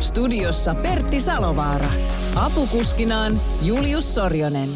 Studiossa Pertti Salovaara. Apukuskinaan Julius Sorjonen.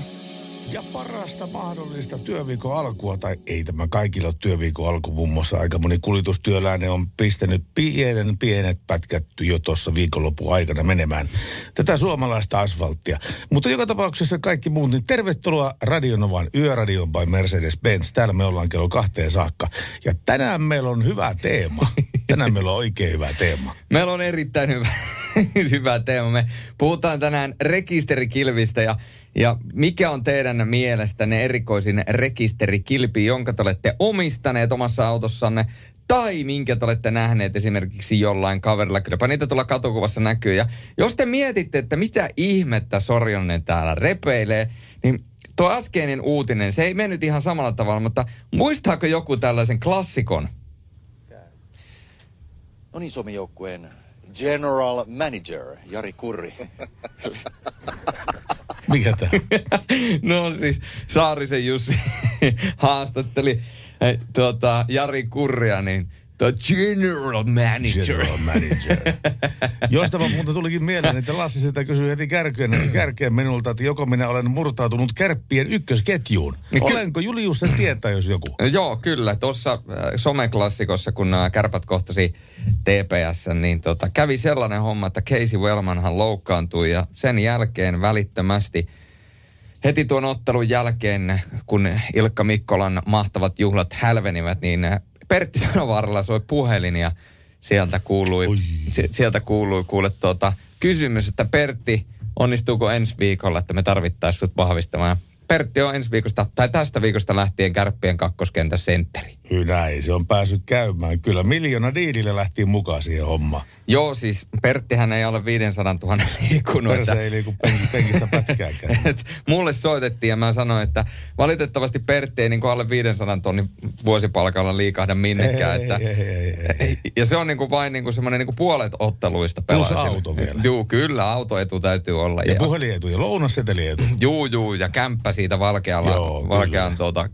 Ja parasta mahdollista työviikon alkua, tai ei tämä kaikilla ole työviikon alku, muun muassa aika moni kuljetustyöläinen on pistänyt pienen pienet pätkät jo tuossa viikonlopun aikana menemään tätä suomalaista asfalttia. Mutta joka tapauksessa kaikki muut, niin tervetuloa Radionovan Yöradion by Mercedes-Benz. Täällä me ollaan kello kahteen saakka. Ja tänään meillä on hyvä teema. Tänään meillä on oikein hyvä teema. Meillä on erittäin hyvä, hyvä teema. Me puhutaan tänään rekisterikilvistä ja, ja mikä on teidän mielestänne erikoisin rekisterikilpi, jonka te olette omistaneet omassa autossanne tai minkä te olette nähneet esimerkiksi jollain kaverilla. Kylläpä niitä tuolla katukuvassa näkyy. Ja jos te mietitte, että mitä ihmettä Sorjonen täällä repeilee, niin tuo äskeinen uutinen, se ei mennyt ihan samalla tavalla, mutta muistaako joku tällaisen klassikon? No niin, Suomen joukkueen general manager Jari Kurri. Mikä tämä? no siis Saarisen Jussi haastatteli eh, tuota, Jari Kurria, niin The general manager. General manager. Josta muuten tulikin mieleen, että Lassi sitä kysyi heti kärkeen, kärkeen minulta, että joko minä olen murtautunut kärppien ykkösketjuun. Olenko Julius sen tietää, jos joku? Joo, kyllä. Tuossa äh, someklassikossa, kun nämä kärpät kohtasi TPS, niin tota, kävi sellainen homma, että Casey Wellmanhan loukkaantui ja sen jälkeen välittömästi heti tuon ottelun jälkeen, kun Ilkka Mikkolan mahtavat juhlat hälvenivät, niin Pertti Sanovaaralla soi puhelin ja sieltä kuului, si- sieltä kuului kuule tuota, kysymys, että Pertti, onnistuuko ensi viikolla, että me tarvittaisiin sut vahvistamaan. Pertti on ensi viikosta, tai tästä viikosta lähtien kärppien kakkoskentän sentteri. Näin, se on päässyt käymään. Kyllä miljoona diilillä lähti mukaan siihen hommaan. Joo, siis Perttihän ei ole 500 000 liikkunut. Perse ei liiku pen- penkistä pätkääkään. Et mulle soitettiin ja mä sanoin, että valitettavasti Pertti ei niin kuin alle 500 tonnin vuosipalkalla liikahda minnekään. Ei, että, ei, ei, ei, ei. Ja se on niin kuin vain niin kuin semmoinen niin kuin puolet otteluista Plus pelaa. auto vielä. Juu, kyllä, autoetu täytyy olla. Ja puhelietu ja lounassetelietu. Juu, juu, ja kämppä siitä valkealla, Joo, valkean tuota,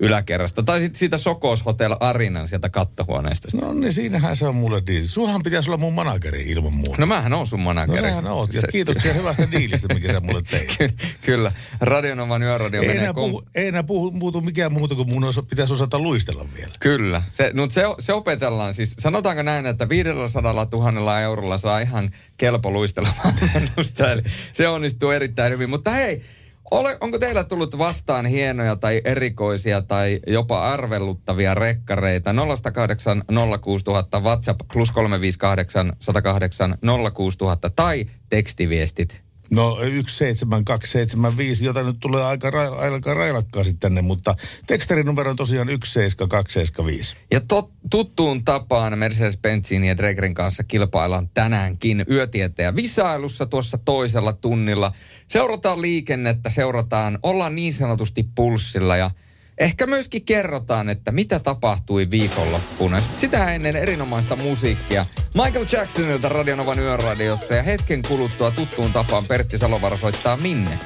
yläkerrasta. Tai sitten siitä Sokos Hotel Arinan sieltä kattohuoneesta. No niin, siinähän se on mulle diili. Suhan pitäisi olla mun manageri ilman muuta. No mähän on sun No manageri. sähän oot. Ja kiitoksia hyvästä diilistä, mikä sä mulle teit. Ky- Kyllä. Radionovan yöradio Ei menee enää, puhu, ei enää puhu, muutu mikään muuta kuin mun osa, pitäisi osata luistella vielä. Kyllä. Se, no se, se opetellaan siis. Sanotaanko näin, että 500 000 eurolla saa ihan kelpo luistelemaan vanhusta. Eli se onnistuu erittäin hyvin. Mutta hei, ole, onko teillä tullut vastaan hienoja tai erikoisia tai jopa arvelluttavia rekkareita? 0806000 WhatsApp plus 358 108 06000 tai tekstiviestit. No 17275, jota nyt tulee aika, ra, aika railakkaasti tänne, mutta tekstarin numero on tosiaan 17275. Ja tot, tuttuun tapaan Mercedes-Benzin ja Dregrin kanssa kilpaillaan tänäänkin yötieteen visailussa tuossa toisella tunnilla. Seurataan liikennettä, seurataan, ollaan niin sanotusti pulssilla ja ehkä myöskin kerrotaan, että mitä tapahtui viikonloppuna. Sitä ennen erinomaista musiikkia Michael Jacksonilta Radionovan yöradiossa ja hetken kuluttua tuttuun tapaan Pertti Salovara soittaa minne.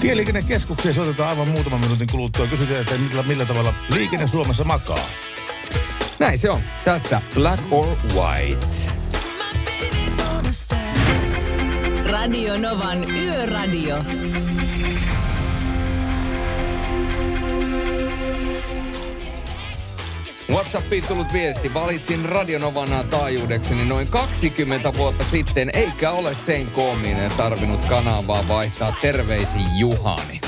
Tieliikennekeskukseen soitetaan aivan muutaman minuutin kuluttua. Kysytään, että millä, millä tavalla liikenne Suomessa makaa. Näin se on. Tässä Black or White. Radio Novan Yöradio. WhatsAppiin tullut viesti. Valitsin Radionovana taajuudekseni noin 20 vuotta sitten, eikä ole sen koominen tarvinnut kanavaa vaihtaa. Terveisin Juhani.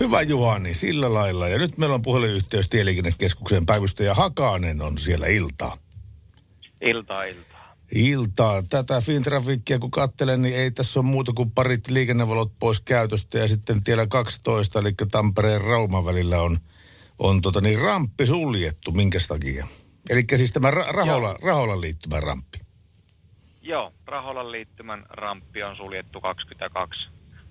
Hyvä Juhani, sillä lailla. Ja nyt meillä on puhelinyhteys Tieliikennekeskukseen päivystäjä Hakanen on siellä iltaa. Iltaa, iltaa. Iltaa. Tätä Fintrafikkia kun katselen, niin ei tässä ole muuta kuin parit liikennevalot pois käytöstä. Ja sitten tiellä 12, eli Tampereen Rauman välillä on, on tota niin, ramppi suljettu. Minkä takia? Eli siis tämä ra- Rahola, Raholan liittymä ramppi. Joo, Raholan liittymän ramppi on suljettu 22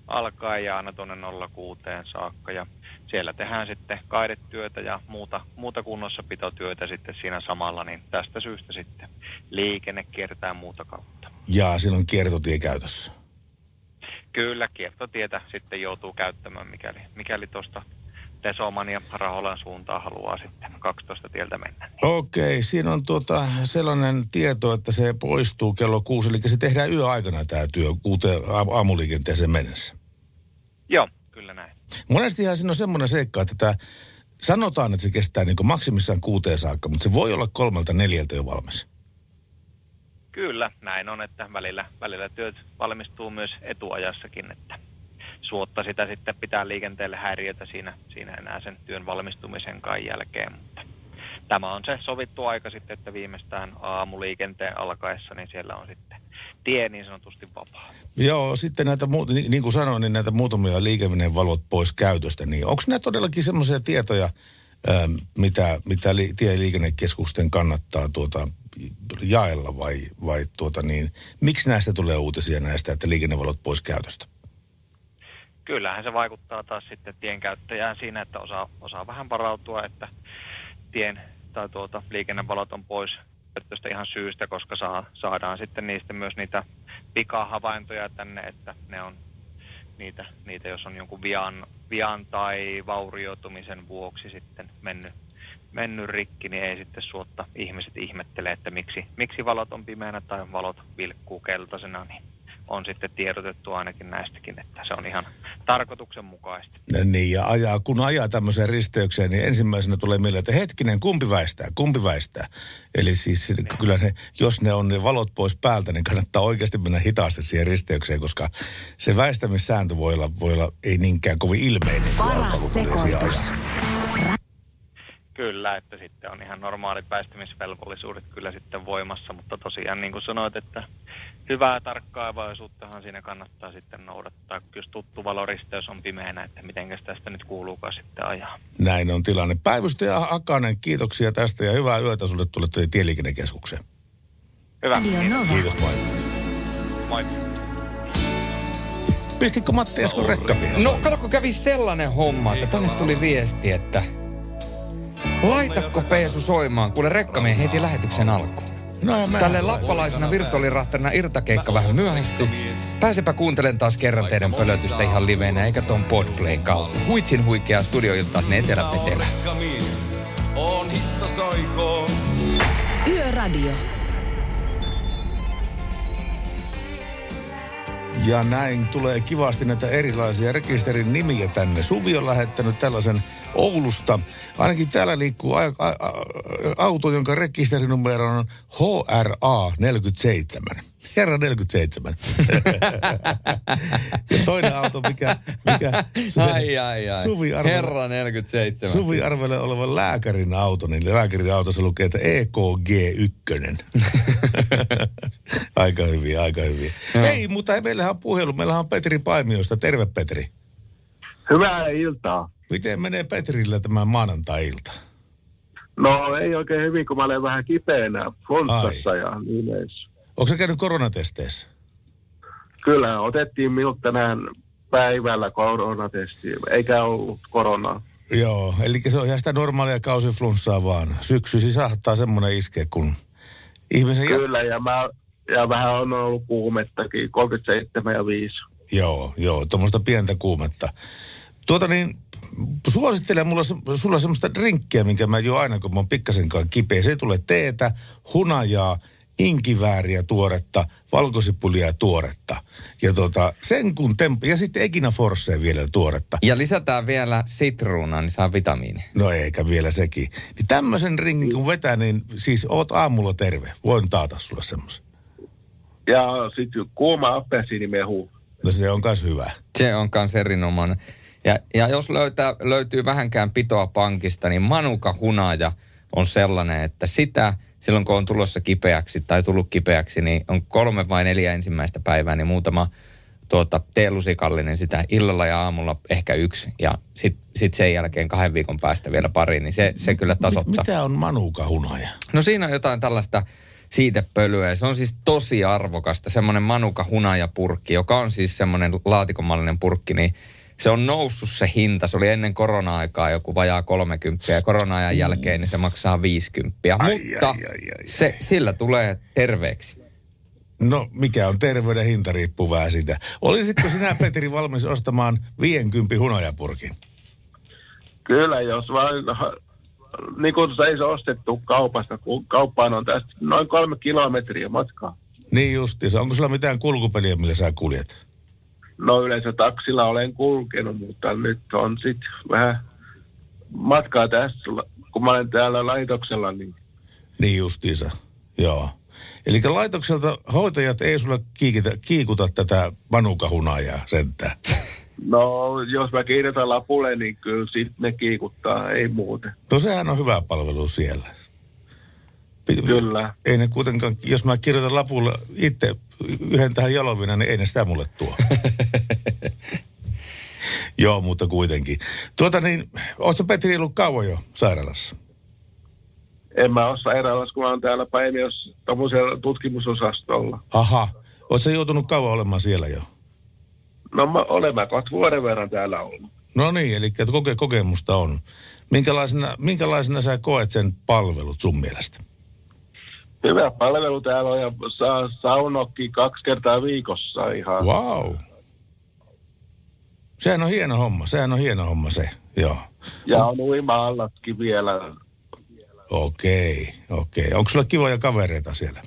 alkaen ja aina tuonne 06 saakka. Ja siellä tehdään sitten kaidetyötä ja muuta, muuta kunnossapitotyötä sitten siinä samalla, niin tästä syystä sitten liikenne kiertää muuta kautta. Ja siinä on kiertotie käytössä. Kyllä, kiertotietä sitten joutuu käyttämään, mikäli, mikäli tuosta Tesoman ja Raholan suuntaan haluaa sitten 12 tieltä mennä. Niin. Okei, siinä on tuota sellainen tieto, että se poistuu kello kuusi, eli se tehdään yöaikana tämä työ kuuteen aamu- aamuliikenteeseen mennessä. Joo, kyllä näin. Monestihan siinä on semmoinen seikka, että tämä, sanotaan, että se kestää niin maksimissaan kuuteen saakka, mutta se voi olla kolmelta neljältä jo valmis. Kyllä, näin on, että välillä, välillä työt valmistuu myös etuajassakin, että suotta sitä sitten pitää liikenteelle häiriötä siinä, siinä enää sen työn valmistumisen kai jälkeen, mutta tämä on se sovittu aika sitten, että viimeistään aamuliikenteen alkaessa, niin siellä on sitten tie niin sanotusti vapaa. Joo, sitten näitä, niin, kuin sanoin, niin näitä muutamia liikennevalot pois käytöstä, niin onko nämä todellakin semmoisia tietoja, ää, mitä, mitä li, tieliikennekeskusten kannattaa tuota, jaella vai, vai tuota niin, miksi näistä tulee uutisia näistä, että liikennevalot pois käytöstä? Kyllähän se vaikuttaa taas sitten tienkäyttäjään siinä, että osaa, osaa vähän varautua, että tien tai tuota, liikennevalot on pois käytöstä ihan syystä, koska saa, saadaan sitten niistä myös niitä pikahavaintoja tänne, että ne on niitä, niitä jos on jonkun vian, vian tai vaurioitumisen vuoksi sitten mennyt, mennyt rikki, niin ei sitten suotta ihmiset ihmettele, että miksi, miksi valot on pimeänä tai valot vilkkuu keltaisena, niin on sitten tiedotettu ainakin näistäkin, että se on ihan tarkoituksenmukaista. Niin, ja ajaa, kun ajaa tämmöiseen risteykseen, niin ensimmäisenä tulee mieleen, että hetkinen, kumpi väistää, kumpi väistää. Eli siis kyllä ne, jos ne on ne valot pois päältä, niin kannattaa oikeasti mennä hitaasti siihen risteykseen, koska se väistämissääntö voi olla, voi olla ei niinkään kovin ilmeinen. Paras sekoitus. Kyllä, että sitten on ihan normaalit väistämisvelvollisuudet kyllä sitten voimassa, mutta tosiaan niin kuin sanoit, että hyvää tarkkaavaisuuttahan siinä kannattaa sitten noudattaa, jos tuttu valoristeys on pimeänä, että mitenkäs tästä nyt kuuluukaan sitten ajaa. Näin on tilanne. Päivystäjä Akanen, kiitoksia tästä ja hyvää yötä sulle tulle tieliikennekeskukseen. Hyvä. Nova. Kiitos, moi. Moi. Pistitkö Matti Eskon rekkapihan? No, kato, kun kävi sellainen homma, että tänne tuli viesti, että laitakko Peesu soimaan, kuule rekkamien heti lähetyksen alkuun. No. Tälle lappalaisena virtuaalirahtarina irtakeikka vähän myöhästy. Pääsepä kuuntelen taas kerran teidän pölötystä ihan liveenä, eikä ton podplayn kautta. Huitsin huikea studioilta sinne Etelä-Petelä. On hitto soikoo. Yöradio. Ja näin tulee kivasti näitä erilaisia rekisterin nimiä tänne. Suvi on lähettänyt tällaisen Oulusta. Ainakin täällä liikkuu a- a- a- auto, jonka rekisterinumero on HRA 47. Herra 47. ja toinen auto, mikä, mikä Ai, ai, ai. Suvi arvelee- Herra 47. Suvi arvelee olevan lääkärin auto, niin lääkärin autossa lukee, että E EKG1. aika hyvin, aika hyvin. Ei, mutta meillähän on puhelu. Meillähän on Petri Paimiosta. Terve Petri. Hyvää iltaa. Miten menee Petrillä tämä maanantai-ilta? No ei oikein hyvin, kun mä olen vähän kipeänä flunssassa ja niin edes. Onko se käynyt koronatesteissä? Kyllä, otettiin minut tänään päivällä koronatesti, eikä ollut koronaa. Joo, eli se on ihan sitä normaalia kausiflunssaa vaan. Syksysi saattaa semmoinen iskeä, kun ihmisen... Kyllä, ja, mä, ja vähän on ollut kuumettakin, 37 ja 5. Joo, joo, tuommoista pientä kuumetta. Tuota niin, suosittelen mulla, sulla semmoista drinkkiä, minkä mä juon aina, kun mä oon pikkasenkaan kipeä. Se tulee teetä, hunajaa, inkivääriä tuoretta, valkosipulia tuoretta. Ja tota, sen kun temp- ja sitten Egina Forcea vielä tuoretta. Ja lisätään vielä sitruunaa, niin saa vitamiini. No eikä vielä sekin. Niin tämmöisen ringin kun vetää, niin siis oot aamulla terve. Voin taata sulle semmoisen. Ja sitten kuuma appelsiinimehu. No se on kas hyvä. Se on kans erinomainen. Ja, ja jos löytää, löytyy vähänkään pitoa pankista, niin manuka hunaja on sellainen, että sitä silloin kun on tulossa kipeäksi tai tullut kipeäksi, niin on kolme vai neljä ensimmäistä päivää, niin muutama tuota, teelusikallinen sitä illalla ja aamulla ehkä yksi. Ja sitten sit sen jälkeen kahden viikon päästä vielä pari, niin se, se kyllä tasoittaa. mitä on manuka hunaja? No siinä on jotain tällaista siitepölyä. Ja se on siis tosi arvokasta, semmoinen manuka hunajapurkki, joka on siis semmoinen laatikomallinen purkki, niin se on noussut se hinta. Se oli ennen korona-aikaa joku vajaa 30 ja korona-ajan jälkeen niin se maksaa 50. Ai, Mutta ai, ai, ai, se, sillä tulee terveeksi. No, mikä on terveyden hinta, riippuu vähän siitä. Olisitko sinä, Petri, valmis ostamaan 50 hunajapurkin? Kyllä, jos vaan, niin kuin se ei se ostettu kaupasta, kun kauppaan on tästä noin kolme kilometriä matkaa. Niin justiinsa. Onko sulla mitään kulkupeliä, millä sä kuljet? No yleensä taksilla olen kulkenut, mutta nyt on sitten vähän matkaa tässä, kun mä olen täällä laitoksella, niin Niin justiinsa, joo. Eli laitokselta hoitajat ei sulle kiikitä, kiikuta tätä manukahunajaa sentään. no jos mä kirjoitan lapulle, niin kyllä sitten ne kiikuttaa, ei muuten. No sehän on hyvä palvelu siellä. Kyllä. Ei ne kuitenkaan, jos mä kirjoitan lapulle itse yhden tähän jalovina, niin ei ne sitä mulle tuo. Joo, mutta kuitenkin. Tuota niin, ootko Petri ollut kauan jo sairaalassa? En mä ole sairaalassa, kun mä oon täällä Paimios tutkimusosastolla. Aha, ootko joutunut kauan olemaan siellä jo? No mä olen mä kohta vuoden verran täällä ollut. No niin, eli koke, kokemusta on. Minkälaisena, minkälaisena sä koet sen palvelut sun mielestä? Hyvä palvelu täällä on ja saa saunokki kaksi kertaa viikossa ihan. Wow. Sehän on hieno homma, sehän on hieno homma se, joo. Ja on uima-allatkin vielä. Okei, okei. Onko sulla kivoja kavereita siellä?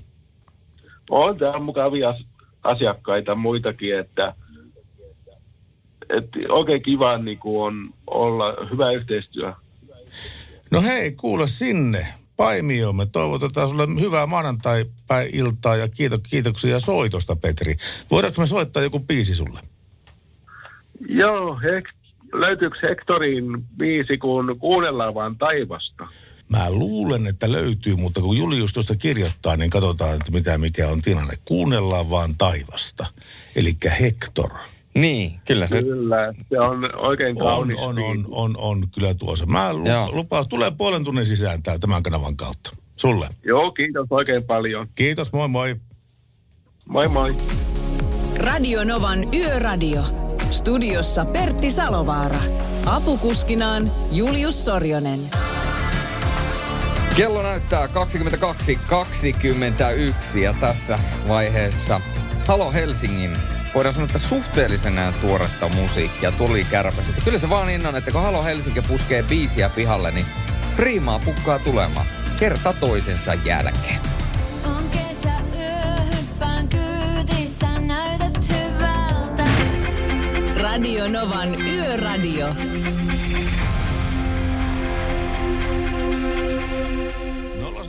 On täällä mukavia as- asiakkaita muitakin, että, että oikein kiva niin kuin on olla hyvä yhteistyö. No hei, kuule sinne. Paimio, me toivotetaan sulle hyvää maanantai-iltaa ja kiito, kiitoksia soitosta, Petri. Voidaanko me soittaa joku biisi sulle? Joo, hek- löytyykö Hektorin biisi, kun kuunnellaan vaan taivasta? Mä luulen, että löytyy, mutta kun Julius tuosta kirjoittaa, niin katsotaan, että mitä mikä on tilanne. Kuunnellaan vaan taivasta. Eli Hector. Niin, kyllä se. Kyllä, se on oikein On, kaunis. on, on, biisi. on, on kyllä tuossa. Mä lupaan, tulee puolen tunnin sisään tää, tämän kanavan kautta. Sulle. Joo, kiitos oikein paljon. Kiitos, moi moi. Moi moi. Radio Novan Yöradio. Studiossa Pertti Salovaara. Apukuskinaan Julius Sorjonen. Kello näyttää 22.21 ja tässä vaiheessa Halo Helsingin voidaan sanoa, että suhteellisen tuoretta musiikkia tuli kärpästä. Kyllä se vaan niin on, että kun Halo Helsinki puskee biisiä pihalle, niin priimaa pukkaa tulemaan kerta toisensa jälkeen. On kesäyö, hyppään kyytissä, näytät hyvältä. Radio Novan Yöradio.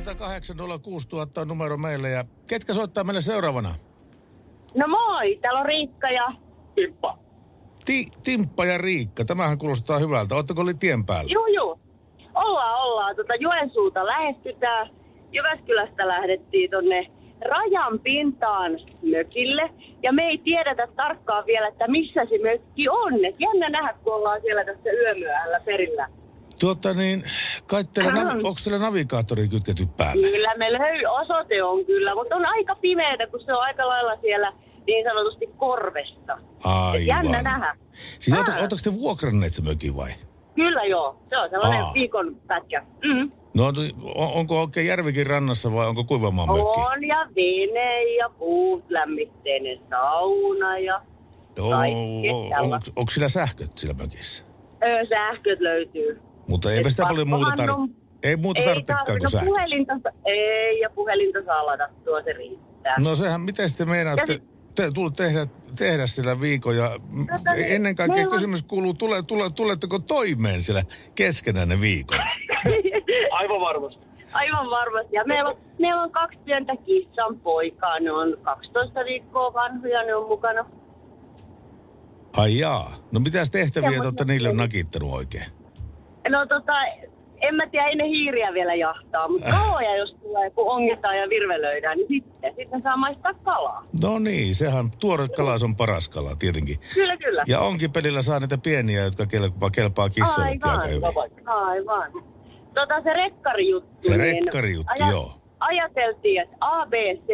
0108 06000 on numero meille ja ketkä soittaa meille seuraavana? No moi, täällä on Riikka ja Pippa. Ti- Timppa ja Riikka, tämähän kuulostaa hyvältä. Oletteko oli tien päällä? Juu, juu. Ollaan, ollaan. Tota Joensuuta lähestytään. Jyväskylästä lähdettiin tonne rajan pintaan mökille. Ja me ei tiedetä tarkkaan vielä, että missä se mökki on. Et jännä nähdä, kun ollaan siellä tässä yömyöhällä perillä. Tuota niin, kai teillä, navi- onko teillä navigaattori kytketty päälle? Kyllä me löy, osoite on kyllä, mutta on aika pimeätä, kun se on aika lailla siellä niin sanotusti korvesta. Et jännä Aivan. nähdä. Siis ootteko te vuokranneet se mökin vai? Kyllä joo, se on sellainen Aa. viikon pätkä. Mm. No on- onko oikein järvikin rannassa vai onko kuivamaan mökki? On ja vene ja puut, lämmitteinen sauna ja kaikkea on, tällaista. onko sillä sähköt sillä mökissä? Ö, sähköt löytyy. Mutta eipä sitä paljon muuta on- tarvitse. Ei muuta tarvitsekaan kuin tarvinnut sähköt. puhelinta, ei ja puhelinta saa ladattua, se riittää. No sehän, miten sitten meinaatte Ja te, tulla tehdä, tehdä sillä viikon ja m- ennen kaikkea meillä on- kysymys kuuluu, tule, tule, tuletteko toimeen siellä keskenään ne viikon? Aivan varmasti. Aivan varmasti. Ja meillä on, meillä on kaksi pientä kissan poikaa. Ne on 12 viikkoa vanhoja, ne on mukana. Ai jaa. No mitäs tehtäviä te olette niille pieniä. nakittanut oikein? No tota, en mä tiedä, ei ne hiiriä vielä jahtaa, mutta kaloja jos tulee, kun ongetaan ja virvelöidään, niin sitten, sitten saa maistaa kalaa. No niin, sehän tuore kalas on paras kala tietenkin. Kyllä, kyllä. Ja onkin pelillä saa niitä pieniä, jotka kelpaa, kelpaa kissoillekin aika hyvin. Aivan. Tota se rekkarijuttu. Se niin rekkarijuttu, aja- joo. ajateltiin, että ABC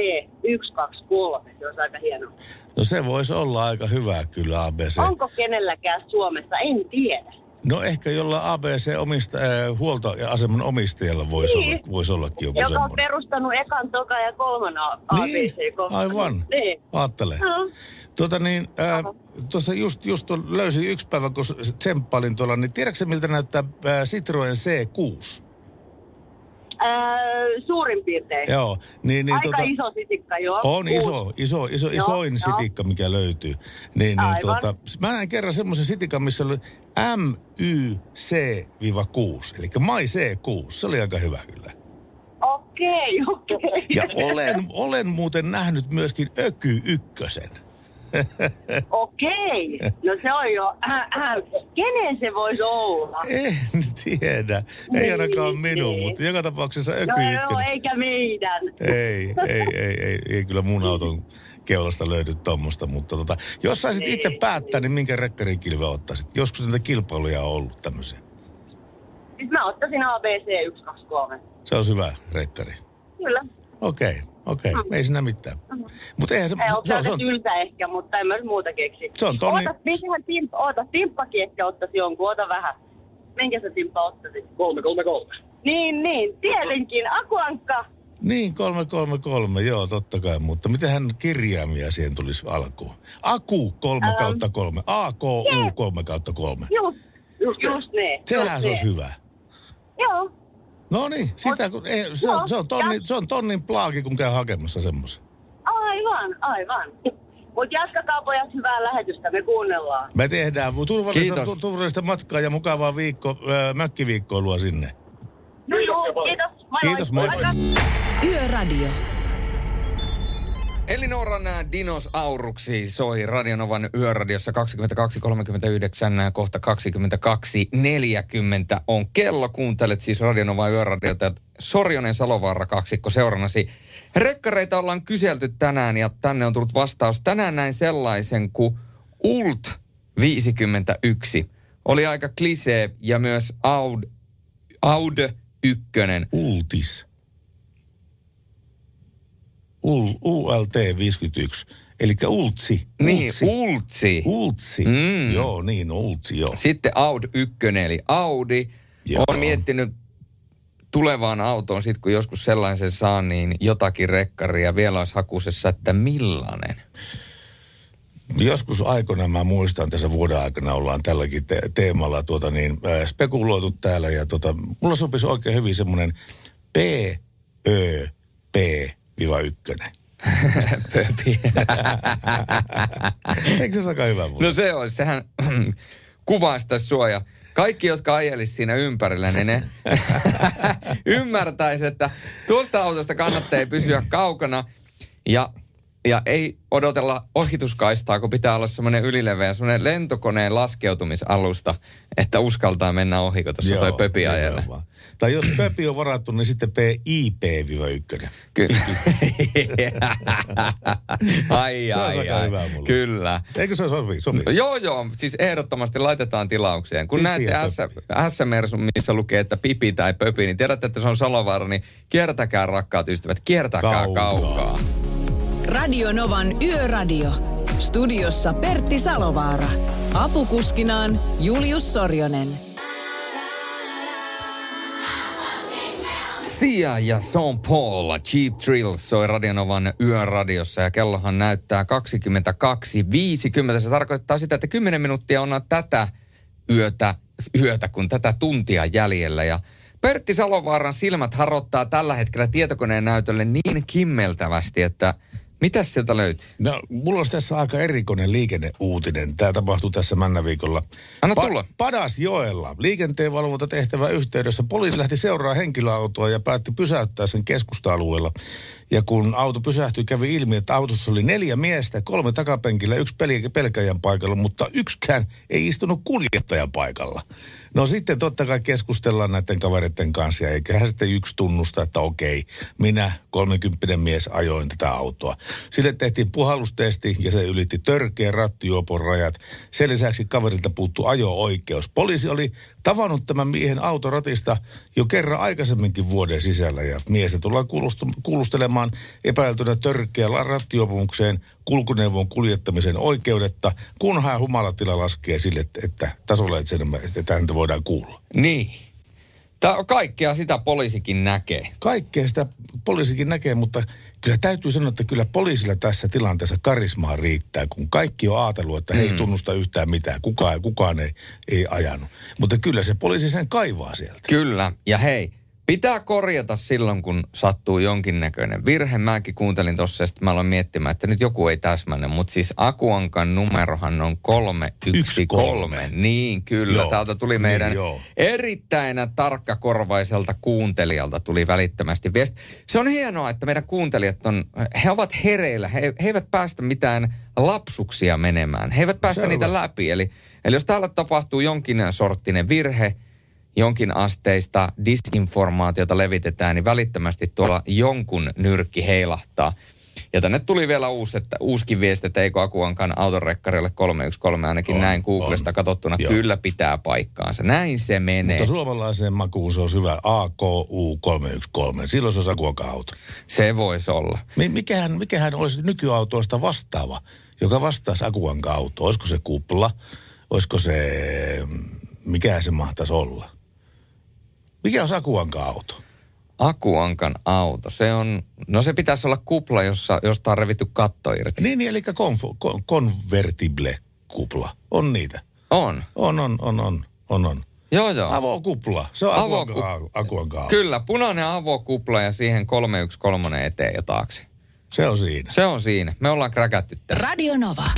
123, se olisi aika hieno. No se voisi olla aika hyvä kyllä ABC. Onko kenelläkään Suomessa? En tiedä. No ehkä jolla ABC omista, äh, huoltoaseman omistajalla voisi, Niin. olla, voisi ollakin joku Joka on semmoinen. perustanut ekan, tokan ja kolman Niin, ABC. kohta. aivan. Niin. Aattele. No. Tuota niin, äh, tuossa just, just löysin yksi päivä, kun tsemppailin tuolla, niin tiedätkö miltä näyttää äh, Citroen C6? Äh, suurin piirtein. Joo, niin, niin Aika tota, iso sitikka, joo. On iso, iso, iso, Joo, isoin joo. sitikka, mikä löytyy. Niin, niin tuota, mä näin kerran semmoisen sitikan, missä oli MYC-6, eli My C6. Se oli aika hyvä kyllä. Okei, okei. Ja olen, olen muuten nähnyt myöskin Öky ykkösen. Okei. No se on jo... Äh, äh. Kenen se voisi olla? En tiedä. Ei Niin, ainakaan minun, niin. mutta joka tapauksessa Öky No joo, eikä meidän. Ei, ei, ei, ei, ei kyllä mun auton keulasta löydy tuommoista, mutta tota, jos saisit itse päättää, niin minkä rekkarin kilve ottaisit? Joskus näitä kilpailuja on ollut tämmöisiä. Siis mä ottaisin ABC 123. Se on hyvä rekkari. Kyllä. Okei, okei. Ei siinä mitään. Mutta eihän se, Ei se, ole se, on, se, on, tylsä ehkä, mutta en mä nyt muuta keksi. Se on tonni- Oota, minkähän timp, oota, timppakin ehkä ottaisi jonkun, oota vähän. Minkä se timppa ottaisi? 333. Niin, niin, tietenkin. Akuankka. niin, 333, joo, totta kai. Mutta mitenhän kirjaimia siihen tulisi alkuun? Aku 3 Älä- kautta 3. AKU 3 kautta 3. Just, just, just ne. Sehän just se olisi ne. hyvä. Joo. No niin, sitä kun, ei, se, on, se, on tonnin, se on tonnin plaagi, kun käy hakemassa semmoisen. Aivan, aivan. Mutta jatkakaa pojat hyvää lähetystä, me kuunnellaan. Me tehdään turvallista, tu, turvallista matkaa ja mukavaa viikko, äh, mökkiviikkoilua sinne. No joo, kiitos. Moi Kiitos, moi. Moikka. Yöradio. Elinoran nää Dinos Auruksi soi Radionovan yöradiossa 22.39, kohta 22.40 on kello. Kuuntelet siis Radionovan yöradiota. Sorjonen Salovaara kaksikko seurannasi. Rekkareita ollaan kyselty tänään ja tänne on tullut vastaus. Tänään näin sellaisen kuin Ult 51. Oli aika klisee ja myös Aud, Aud 1. Ultis. Ul, ULT 51. Eli Ultsi. Niin, Ultsi. Ultsi. Mm. Joo, niin, Ultsi, joo. Sitten Audi 1, eli Audi. Joo. on miettinyt tulevaan autoon, sit kun joskus sellaisen saa, niin jotakin rekkaria vielä olisi hakusessa, että millainen. Joskus aikoina mä muistan tässä vuoden aikana ollaan tälläkin te- teemalla tuota niin, äh, spekuloitu täällä ja tota, mulla sopisi oikein hyvin semmoinen P, Ö, P, viva ykkönen. Pöpi. Eikö se ole aika hyvä muuten? no se olisi, sehän kuvaistaisi suoja. Kaikki, jotka ajelisi siinä ympärillä, niin ne ymmärtäisi, että tuosta autosta kannattaa pysyä kaukana ja, ja ei odotella ohituskaistaa, kun pitää olla semmoinen ylileveä, semmoinen lentokoneen laskeutumisalusta, että uskaltaa mennä ohi, kun tuossa toi pöpi ajelee. Tai jos pöpi on varattu, niin sitten PIP-1. Kyllä. ai, ai, ai. Kyllä. Eikö se sovi? sovi? No, joo, joo. Siis ehdottomasti laitetaan tilaukseen. Kun Pipi näette S-mersun, missä lukee, että pipi tai pöpi, niin tiedätte, että se on Salovaara, niin kiertäkää rakkaat ystävät, kiertäkää Kaukaa. kaukaa. Radio Novan Yöradio. Studiossa Pertti Salovaara. Apukuskinaan Julius Sorjonen. Sia ja Sean Paul, Cheap Thrills soi Radionovan yöradiossa ja kellohan näyttää 22.50. Se tarkoittaa sitä, että 10 minuuttia on tätä yötä, yötä kun tätä tuntia jäljellä. Ja Pertti Salovaaran silmät harottaa tällä hetkellä tietokoneen näytölle niin kimmeltävästi, että mitäs sieltä löytyy? No, mulla olisi tässä aika erikoinen liikenneuutinen. Tämä tapahtui tässä männäviikolla. Anna tulla. Padasjoella liikenteenvalvonta tehtävä yhteydessä poliisi lähti seuraa henkilöautoa ja päätti pysäyttää sen keskusta-alueella. Ja kun auto pysähtyi, kävi ilmi, että autossa oli neljä miestä, kolme takapenkillä, yksi pelkäjän paikalla, mutta yksikään ei istunut kuljettajan paikalla. No sitten totta kai keskustellaan näiden kavereiden kanssa ja eiköhän sitten yksi tunnusta, että okei, minä 30 mies ajoin tätä autoa. Sille tehtiin puhallustesti ja se ylitti törkeä rattijuopon rajat. Sen lisäksi kaverilta puuttu ajo-oikeus. Poliisi oli tavannut tämän miehen autoratista jo kerran aikaisemminkin vuoden sisällä ja miestä tullaan kuulustu- kuulustelemaan epäiltynä törkeä rattijuopumukseen kulkuneuvon kuljettamisen oikeudetta, kunhan humalatila laskee sille, että, tasolle, että, sen, että häntä voidaan kuulla. Niin. Tää on kaikkea sitä poliisikin näkee. Kaikkea sitä poliisikin näkee, mutta kyllä täytyy sanoa, että kyllä poliisilla tässä tilanteessa karismaa riittää, kun kaikki on ajatellut, että he ei tunnusta yhtään mitään. Kukaan, kukaan ei, ei ajanut. Mutta kyllä se poliisi sen kaivaa sieltä. Kyllä. Ja hei, pitää korjata silloin, kun sattuu jonkinnäköinen virhe. Mäkin kuuntelin tuossa ja sitten mä aloin miettimään, että nyt joku ei täsmänne. Mutta siis Akuankan numerohan on 313. Niin, kyllä. Joo. Täältä tuli meidän Niin, joo. erittäin tarkkakorvaiselta kuuntelijalta tuli välittömästi viesti. Se on hienoa, että meidän kuuntelijat on, he ovat hereillä. He, he eivät päästä mitään lapsuksia menemään. He eivät päästä Selvä. niitä läpi. Eli, eli jos täällä tapahtuu jonkin sorttinen virhe, jonkin asteista disinformaatiota levitetään, niin välittömästi tuolla jonkun nyrkki heilahtaa. Ja tänne tuli vielä uusi, että, uuskin viesti, että eikö Akuankan autorekkarille 313 ainakin On, näin Googlesta on. katsottuna. Joo. Kyllä pitää paikkaansa. Näin se menee. Mutta suomalaiseen makuun se on hyvä AKU 313. Silloin se on Sakuokan auto. Se voisi olla. Mi- Mikähän, mikähän olisi nykyautoista vastaava, joka vastaisi Akuankan auto? Olisiko se kupla? Olisiko se, mikä se mahtaisi olla? Mikä on Akuankan auto? Akuankan auto, se on, no se pitäisi olla kupla, jossa, josta on revitty katto irti. Niin, niin eli konf- kon- convertible kupla. On niitä. On. On, on, on, on, on, on. Joo, joo. Avokupla. Se on Avoku- Akuankan, auto. Kyllä, punainen avokupla ja siihen 313 eteen ja taakse. Se on siinä. Se on siinä. Me ollaan kräkätty tämän. Radio Nova.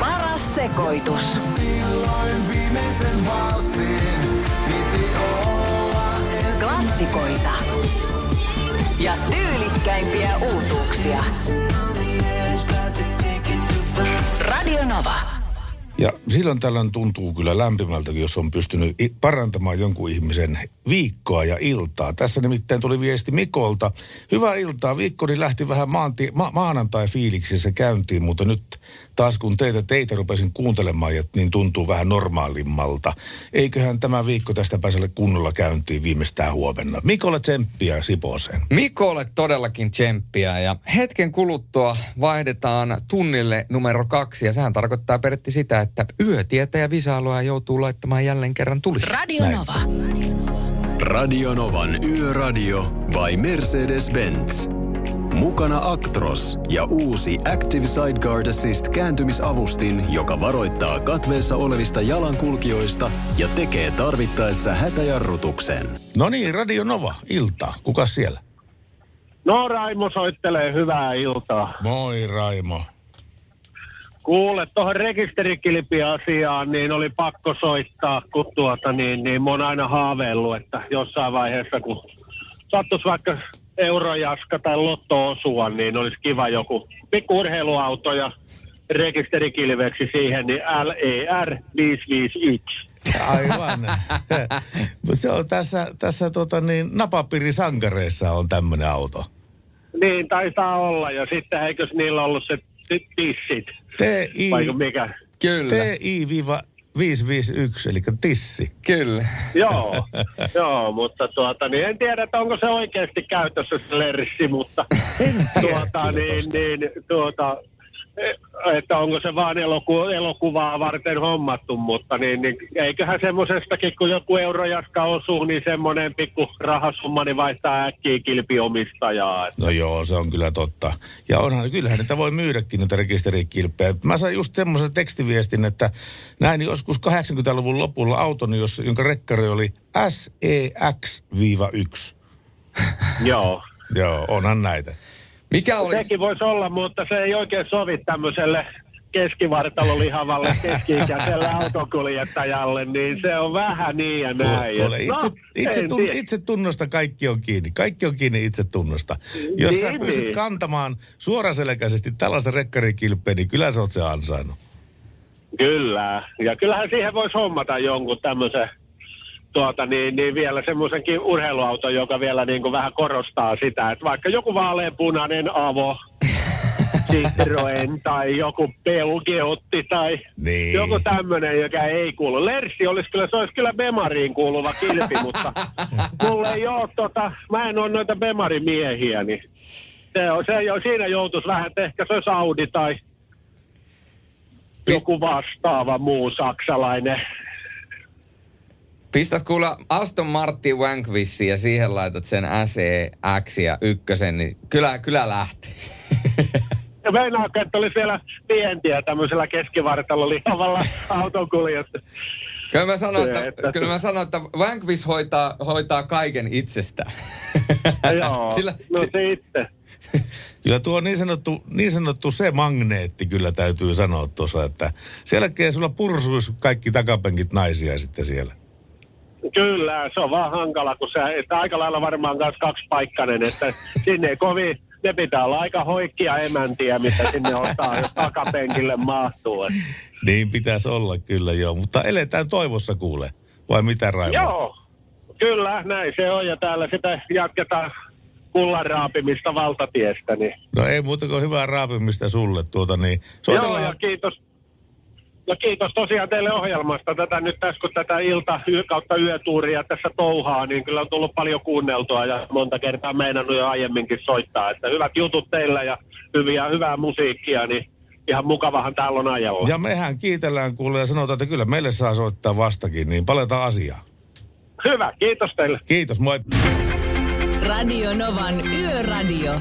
Paras sekoitus. Silloin viimeisen olla Klassikoita. Ja tyylikkäimpiä uutuuksia. Radio Nova. Ja silloin tällöin tuntuu kyllä lämpimältä, jos on pystynyt parantamaan jonkun ihmisen viikkoa ja iltaa. Tässä nimittäin tuli viesti Mikolta. Hyvää iltaa. Viikkoni lähti vähän maanantai-fiiliksissä käyntiin, mutta nyt taas kun teitä teitä rupesin kuuntelemaan, ja niin tuntuu vähän normaalimmalta. Eiköhän tämä viikko tästä pääselle kunnolla käyntiin viimeistään huomenna. Mikolle tsemppiä Sipooseen. Mikolle todellakin tsemppiä ja hetken kuluttua vaihdetaan tunnille numero kaksi ja sehän tarkoittaa periaatteessa sitä, että yötietä ja visailuja joutuu laittamaan jälleen kerran tuli. Radio Nova. Radio Novan Yöradio by Mercedes-Benz. Mukana Actros ja uusi Active Sideguard Assist kääntymisavustin, joka varoittaa katveessa olevista jalankulkijoista ja tekee tarvittaessa hätäjarrutuksen. No niin, Radio Nova, iltaa. Kuka siellä? No Raimo soittelee hyvää iltaa. Moi Raimo. Kuule, tuohon rekisterikilpiasiaan, niin oli pakko soittaa, kun tuota, niin, niin mä oon aina haaveillut, että jossain vaiheessa, kun sattuisi vaikka eurojaska tai lotto osua, niin olisi kiva joku pikku urheiluauto ja rekisterikilveksi siihen, niin LER 551. Aivan. Se on tässä, tässä tota niin, napapiirisankareissa on tämmöinen auto. Niin, taitaa olla. Ja sitten eikös niillä ollut se ti- tissit? TI, Vai mikä? Kyllä, TI-551, eli tissi. kyllä. Joo, joo, mutta tuota, niin en tiedä, että onko se oikeasti käytössä se lerssi, mutta tuota, niin, niin, tuota, että onko se vaan eloku, elokuvaa varten hommattu, mutta niin, niin eiköhän semmoisestakin, kun joku eurojaska osuu, niin semmoinen pikku rahasumma, niin vaihtaa äkkiä kilpiomistajaa. No joo, se on kyllä totta. Ja onhan, kyllähän niitä voi myydäkin, niitä rekisterikilppejä. Mä sain just semmoisen tekstiviestin, että näin joskus 80-luvun lopulla auton, jos, jonka rekkari oli E SEX-1. Joo. Joo, onhan näitä. Mikä olisi, Sekin voisi olla, mutta se ei oikein sovi tämmöiselle keskivartalolihavalle keski-ikäiselle autokuljettajalle, niin se on vähän niin ja näin. Kuule, itse, No, itse, tun, itse tunnosta kaikki on kiinni. Kaikki on kiinni itse tunnosta. Jos Niin, sä pystyt niin. kantamaan suoraselkäisesti tällaista rekkarikilpeä, niin kyllä sä oot se ansainnut. Kyllä. Ja kyllähän siihen voisi hommata jonkun tämmöisen tuota, niin, niin vielä semmoisenkin urheiluauton, joka vielä niin kuin vähän korostaa sitä, että vaikka joku vaaleanpunainen avo Citroen tai joku Pelgeotti tai Niin. joku tämmöinen, joka ei kuulu. Lersi olisi kyllä, se olisi kyllä Bemariin kuuluva kilpi, mutta mulla ei ole tota, mä en ole noita Bemarimiehiä, niin se on, se siinä joutuisi vähän, että ehkä se olisi Audi tai joku vastaava muu saksalainen. Pistät kuule Aston Martin Vanquishin ja siihen laitat sen SEX ja ykkösen, niin kyllä, kyllä lähtee. Ja meinaanko, että oli siellä vientiä tämmöisellä keskivartalolla lihavalla autonkuljetusta. Kyllä mä sanon, että, Että- kyllä mä sanon, että Vanquish hoitaa, hoitaa kaiken itsestään. Joo, Sillä, no si- sitten. Kyllä tuo niin sanottu, niin sanottu se magneetti kyllä täytyy sanoa tuossa, että sen jälkeen sulla pursuisi kaikki takapenkit naisia sitten siellä. Kyllä, se on vaan hankala, kun se, että aika lailla varmaan myös kaksipaikkainen, että sinne ei kovin, ne pitää olla aika hoikkia emäntiä, mitä sinne ottaa, jos takapenkille mahtuu. Et. Niin pitäisi olla kyllä joo, mutta eletään toivossa kuule. Vai mitä Raimo? Joo, kyllä, näin se on, ja täällä sitä jatketaan kullan raapimista valtatiestä, niin No ei muuta kuin hyvää raapimista sulle tuota niin. Joo, Soitellaan ja kiitos. No kiitos tosiaan teille ohjelmasta. Tätä nyt tässä, kun tätä ilta yö, kautta yötuuria tässä touhaa, niin kyllä on tullut paljon kuunneltua ja monta kertaa meinannut jo aiemminkin soittaa. Että hyvät jutut teillä ja hyviä, hyvää musiikkia, niin ihan mukavahan täällä on ajalla. Ja mehän kiitellään kuule ja sanotaan, että kyllä meille saa soittaa vastakin, niin paletaan asiaa. Hyvä, kiitos teille. Kiitos, moi. Radio Novan Yöradio.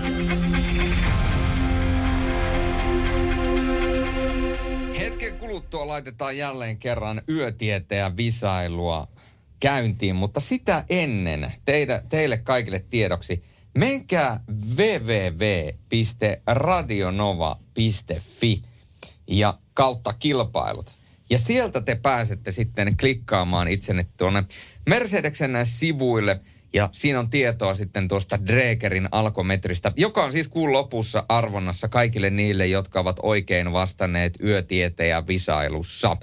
Hetken kuluttua laitetaan jälleen kerran yötieteen visailua käyntiin, mutta sitä ennen teitä, teille kaikille tiedoksi, menkää www.radionova.fi ja kautta kilpailut. Ja sieltä te pääsette sitten klikkaamaan itsenne tuonne Mercedeksen sivuille ja siinä on tietoa sitten tuosta Dregerin alkometristä, joka on siis kuun lopussa arvonnassa kaikille niille, jotka ovat oikein vastanneet yötieteen visailussa.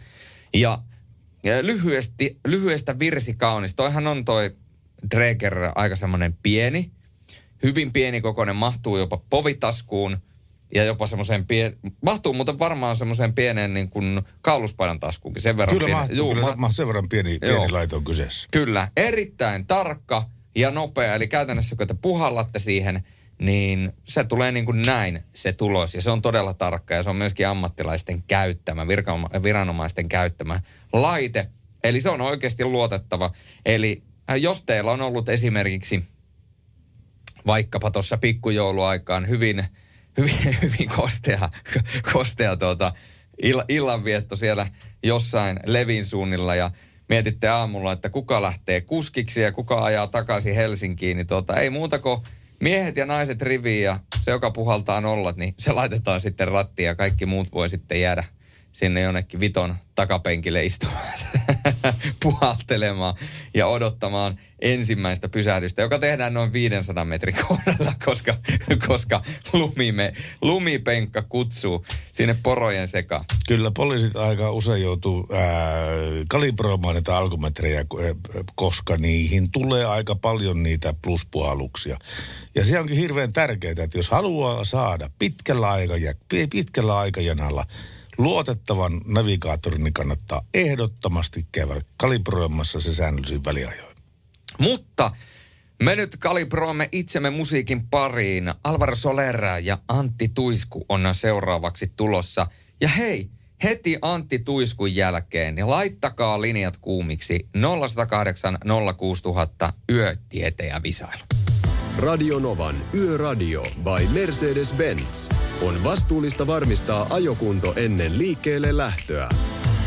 Ja lyhyesti, lyhyestä virsi kaunis. Toihan on toi Dreger aika semmoinen pieni, hyvin pieni kokoinen, mahtuu jopa povitaskuun ja jopa semmoiseen pien, mahtuu muuten varmaan semmoiseen pieneen niin kuin kauluspaidan taskuunkin. Sen verran Kyllä, pieni. mahtuu, Juu, kyllä ma- sen verran pieni, pieni laito on kyseessä. Kyllä, erittäin tarkka ja nopea. Eli käytännössä kun te puhallatte siihen, niin se tulee niin kuin näin se tulos. Ja se on todella tarkka ja se on myöskin ammattilaisten käyttämä, virka- viranomaisten käyttämä laite. Eli se on oikeasti luotettava. Eli äh, jos teillä on ollut esimerkiksi vaikkapa tuossa pikkujouluaikaan hyvin, hyvin, hyvin kostea, kostea tuota, ill, illanvietto siellä jossain Levin suunnilla ja mietitte aamulla, että kuka lähtee kuskiksi ja kuka ajaa takaisin Helsinkiin, niin tuota, ei muuta kuin miehet ja naiset riviin ja se, joka puhaltaa nollat, niin se laitetaan sitten rattiin ja kaikki muut voi sitten jäädä sinne jonnekin viton takapenkille istumaan, puhaltelemaan ja odottamaan ensimmäistä pysähdystä, joka tehdään noin 500 metrin kohdalla, koska, koska lumime, lumipenkka kutsuu sinne porojen sekaan. Kyllä poliisit aika usein joutuu ää, kalibroimaan ko- ää, koska niihin tulee aika paljon niitä pluspuhalluksia. Ja se onkin hirveän tärkeää, että jos haluaa saada pitkällä, aikaja, pitkällä aikajanalla luotettavan navigaattorin, kannattaa ehdottomasti käydä kalibroimassa se säännöllisin väliajoin. Mutta me nyt kalibroimme itsemme musiikin pariin. Alvaro Solera ja Antti Tuisku on seuraavaksi tulossa. Ja hei, heti Antti Tuiskun jälkeen, niin laittakaa linjat kuumiksi 0108 06000 yötieteen visailu. Radio Novan Yöradio by Mercedes-Benz on vastuullista varmistaa ajokunto ennen liikkeelle lähtöä.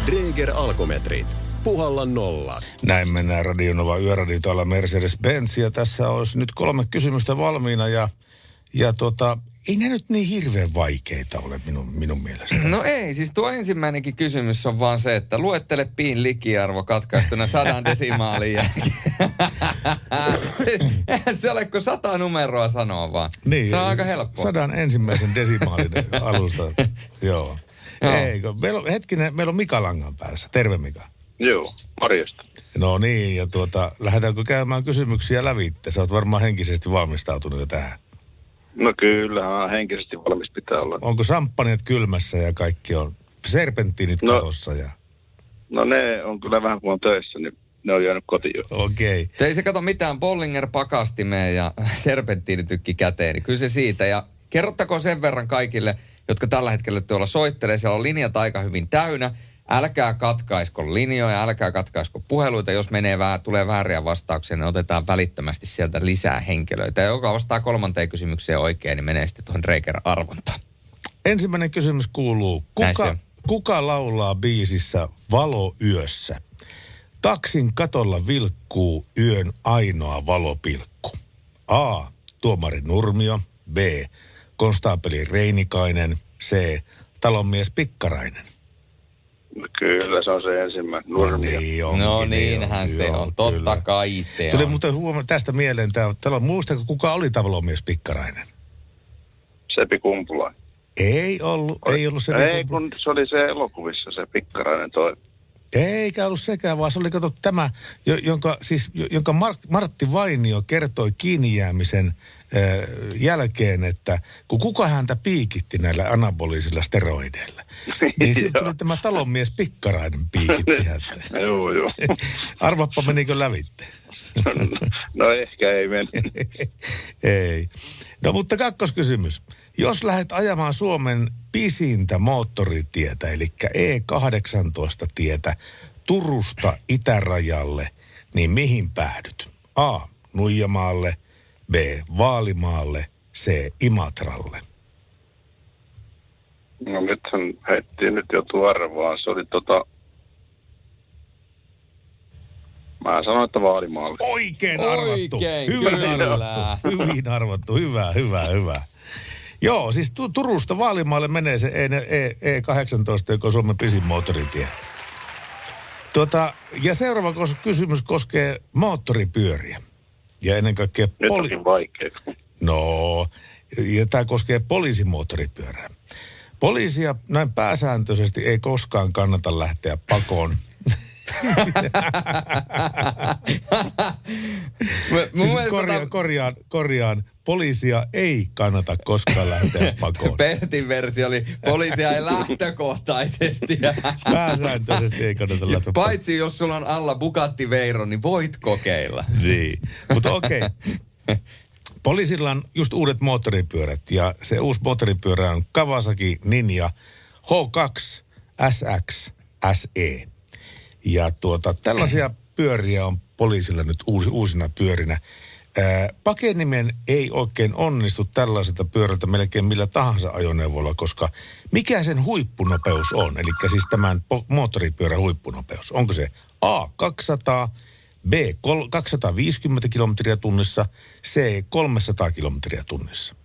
Dreger Alkometrit. Puhalla nolla. Näin mennään Radionova Yöradio täällä Mercedes-Benz ja tässä olisi nyt kolme kysymystä valmiina ja, ja tota, ei ne nyt niin hirveän vaikeita ole minun, minun mielestä. No ei, siis tuo ensimmäinenkin kysymys on vaan se, että luettele piin likiarvo katkaistuna sadan desimaalin jälkeen. Eihän se ole kuin sata numeroa sanoa vaan. Niin, se on aika helppoa. Sadan ensimmäisen desimaalin alusta. Joo. Joo. Eikö? Meillä on, hetkinen, meillä on Mika Langan päässä. Terve Mika. Joo, morjesta. No niin, ja tuota, lähdetäänkö käymään kysymyksiä lävitte? Sä oot varmaan henkisesti valmistautunut jo tähän. No kyllähän henkisesti valmis pitää olla. Onko samppanjat kylmässä ja kaikki on serpenttiinit No. katossa ja... No ne on kyllä vähän kuin on töissä, niin ne on jäänyt kotiin jo. Okei. Okay. Se ei se kato mitään Bollinger pakastimeen ja serpenttiinitykki käteen, niin kyllä se siitä. Ja kerrottakoon sen verran kaikille, jotka tällä hetkellä tuolla soittelee, siellä on linjat aika hyvin täynnä. Älkää katkaisko linjoja, älkää katkaisko puheluita. Jos menee vähän, tulee vääriä vastauksia, niin otetaan välittömästi sieltä lisää henkilöitä. Ja joka vastaa kolmanteen kysymykseen oikein, niin menee sitten tuohon Dreiker arvontaan. Ensimmäinen kysymys kuuluu, kuka, kuka laulaa biisissä Valo yössä? Taksin katolla vilkkuu yön ainoa valopilkku. A. Tuomari Nurmio. B. Konstaapeli Reinikainen. C. Talonmies Pikkarainen. No kyllä se on se ensimmäinen. Nurmio. Niin onkin, No niin niinhän on, se joo, on, totta kyllä. kai se Tuli on. muuten huoma tästä mieleen, tää, täällä on, muistatko kuka oli talonmies Pikkarainen? Sepi Kumpula. Ei ollut, ei ollut se. Ei, kun se oli se elokuvissa se pikkarainen toi. Eikä ollut sekään, vaan se oli kato tämä, jo- jonka, siis, jo- jonka Mar- Martti Vainio kertoi kiinni jäämisen jälkeen, että kun kuka häntä piikitti näillä anabolisilla steroideilla, niin sitten tuli tämä talonmies Pikkarainen piikitti häntä. joo, joo. Arvappa menikö lävitte? No ehkä ei mennyt. Ei. No mutta kakkoskysymys. Jos lähdet ajamaan Suomen pisintä moottoritietä, eli E18-tietä Turusta itärajalle, niin mihin päädyt? A. Nuijamaalle, B. Vaalimaalle, C. Imatralle. No nythän heittiin nyt jo arvaan. Se oli tota... Mä sanoin, että Vaalimaalle. Oikein arvattu. Oikein, hyvin kyllä. arvattu. Hyvin arvattu. Hyvä, hyvä, hyvä. Joo, siis Tu- Turusta Vaalimaalle menee se E- E- E18, joka on Suomen pisin moottoritie. Tuota, ja seuraava kos- kysymys koskee moottoripyöriä. Ja ennen kaikkea... Nyt Poli- vaikea. no, ja tämä koskee poliisimoottoripyörää. Poliisia näin pääsääntöisesti ei koskaan kannata lähteä pakoon. Siis mielestä korjaan, tota- korjaan, korjaan. Poliisia ei kannata koskaan lähteä pakoon. Pertin versio oli poliisia ei lähtökohtaisesti. Pääsääntöisesti ei kannata lähteä pakoon. Paitsi jos sulla on alla Bugatti Veyron, niin voit kokeilla. Niin, mutta okei. Poliisilla on just uudet moottoripyörät ja se uusi moottoripyörä on Kawasaki Ninja H2 SX SE. Ja tuota, tällaisia pyöriä on poliisilla nyt uusi, uusina pyörinä. Pakenimen ei oikein onnistu tällaiselta pyörältä melkein millä tahansa ajoneuvolla, koska mikä sen huippunopeus on? Eli siis tämän po- moottoripyörän huippunopeus. Onko se A 200, B kol- 250 kilometriä tunnissa, C 300 kilometriä tunnissa?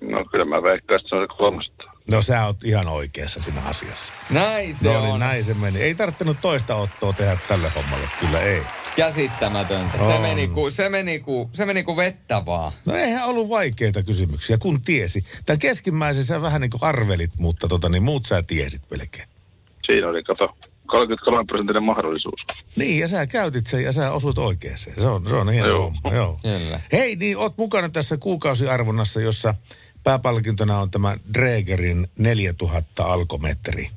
No kyllä mä veikkaan, että se on se 300. No sä oot ihan oikeassa siinä asiassa. Näin se no, on. Niin, näin se meni. Ei tarvinnut toista ottoa tehdä tälle hommalle, kyllä ei. Käsittämätöntä. Se On. meni, kuin, se, meni kuin, se meni kuin vettä vaan. No eihän ollut vaikeita kysymyksiä, kun tiesi. Tämän keskimmäisen sä vähän niin kuin arvelit, mutta tota, niin muut sä tiesit melkein. Siinä oli, kato, 33 prosenttinen mahdollisuus. Niin, ja sä käytit sen ja sä osuit oikeeseen. Se on, se on hieno Joo. homma, joo. Kyllä. Hei, niin oot mukana tässä kuukausiarvonnassa, jossa pääpalkintona on tämä Dregerin 4000 alkometri.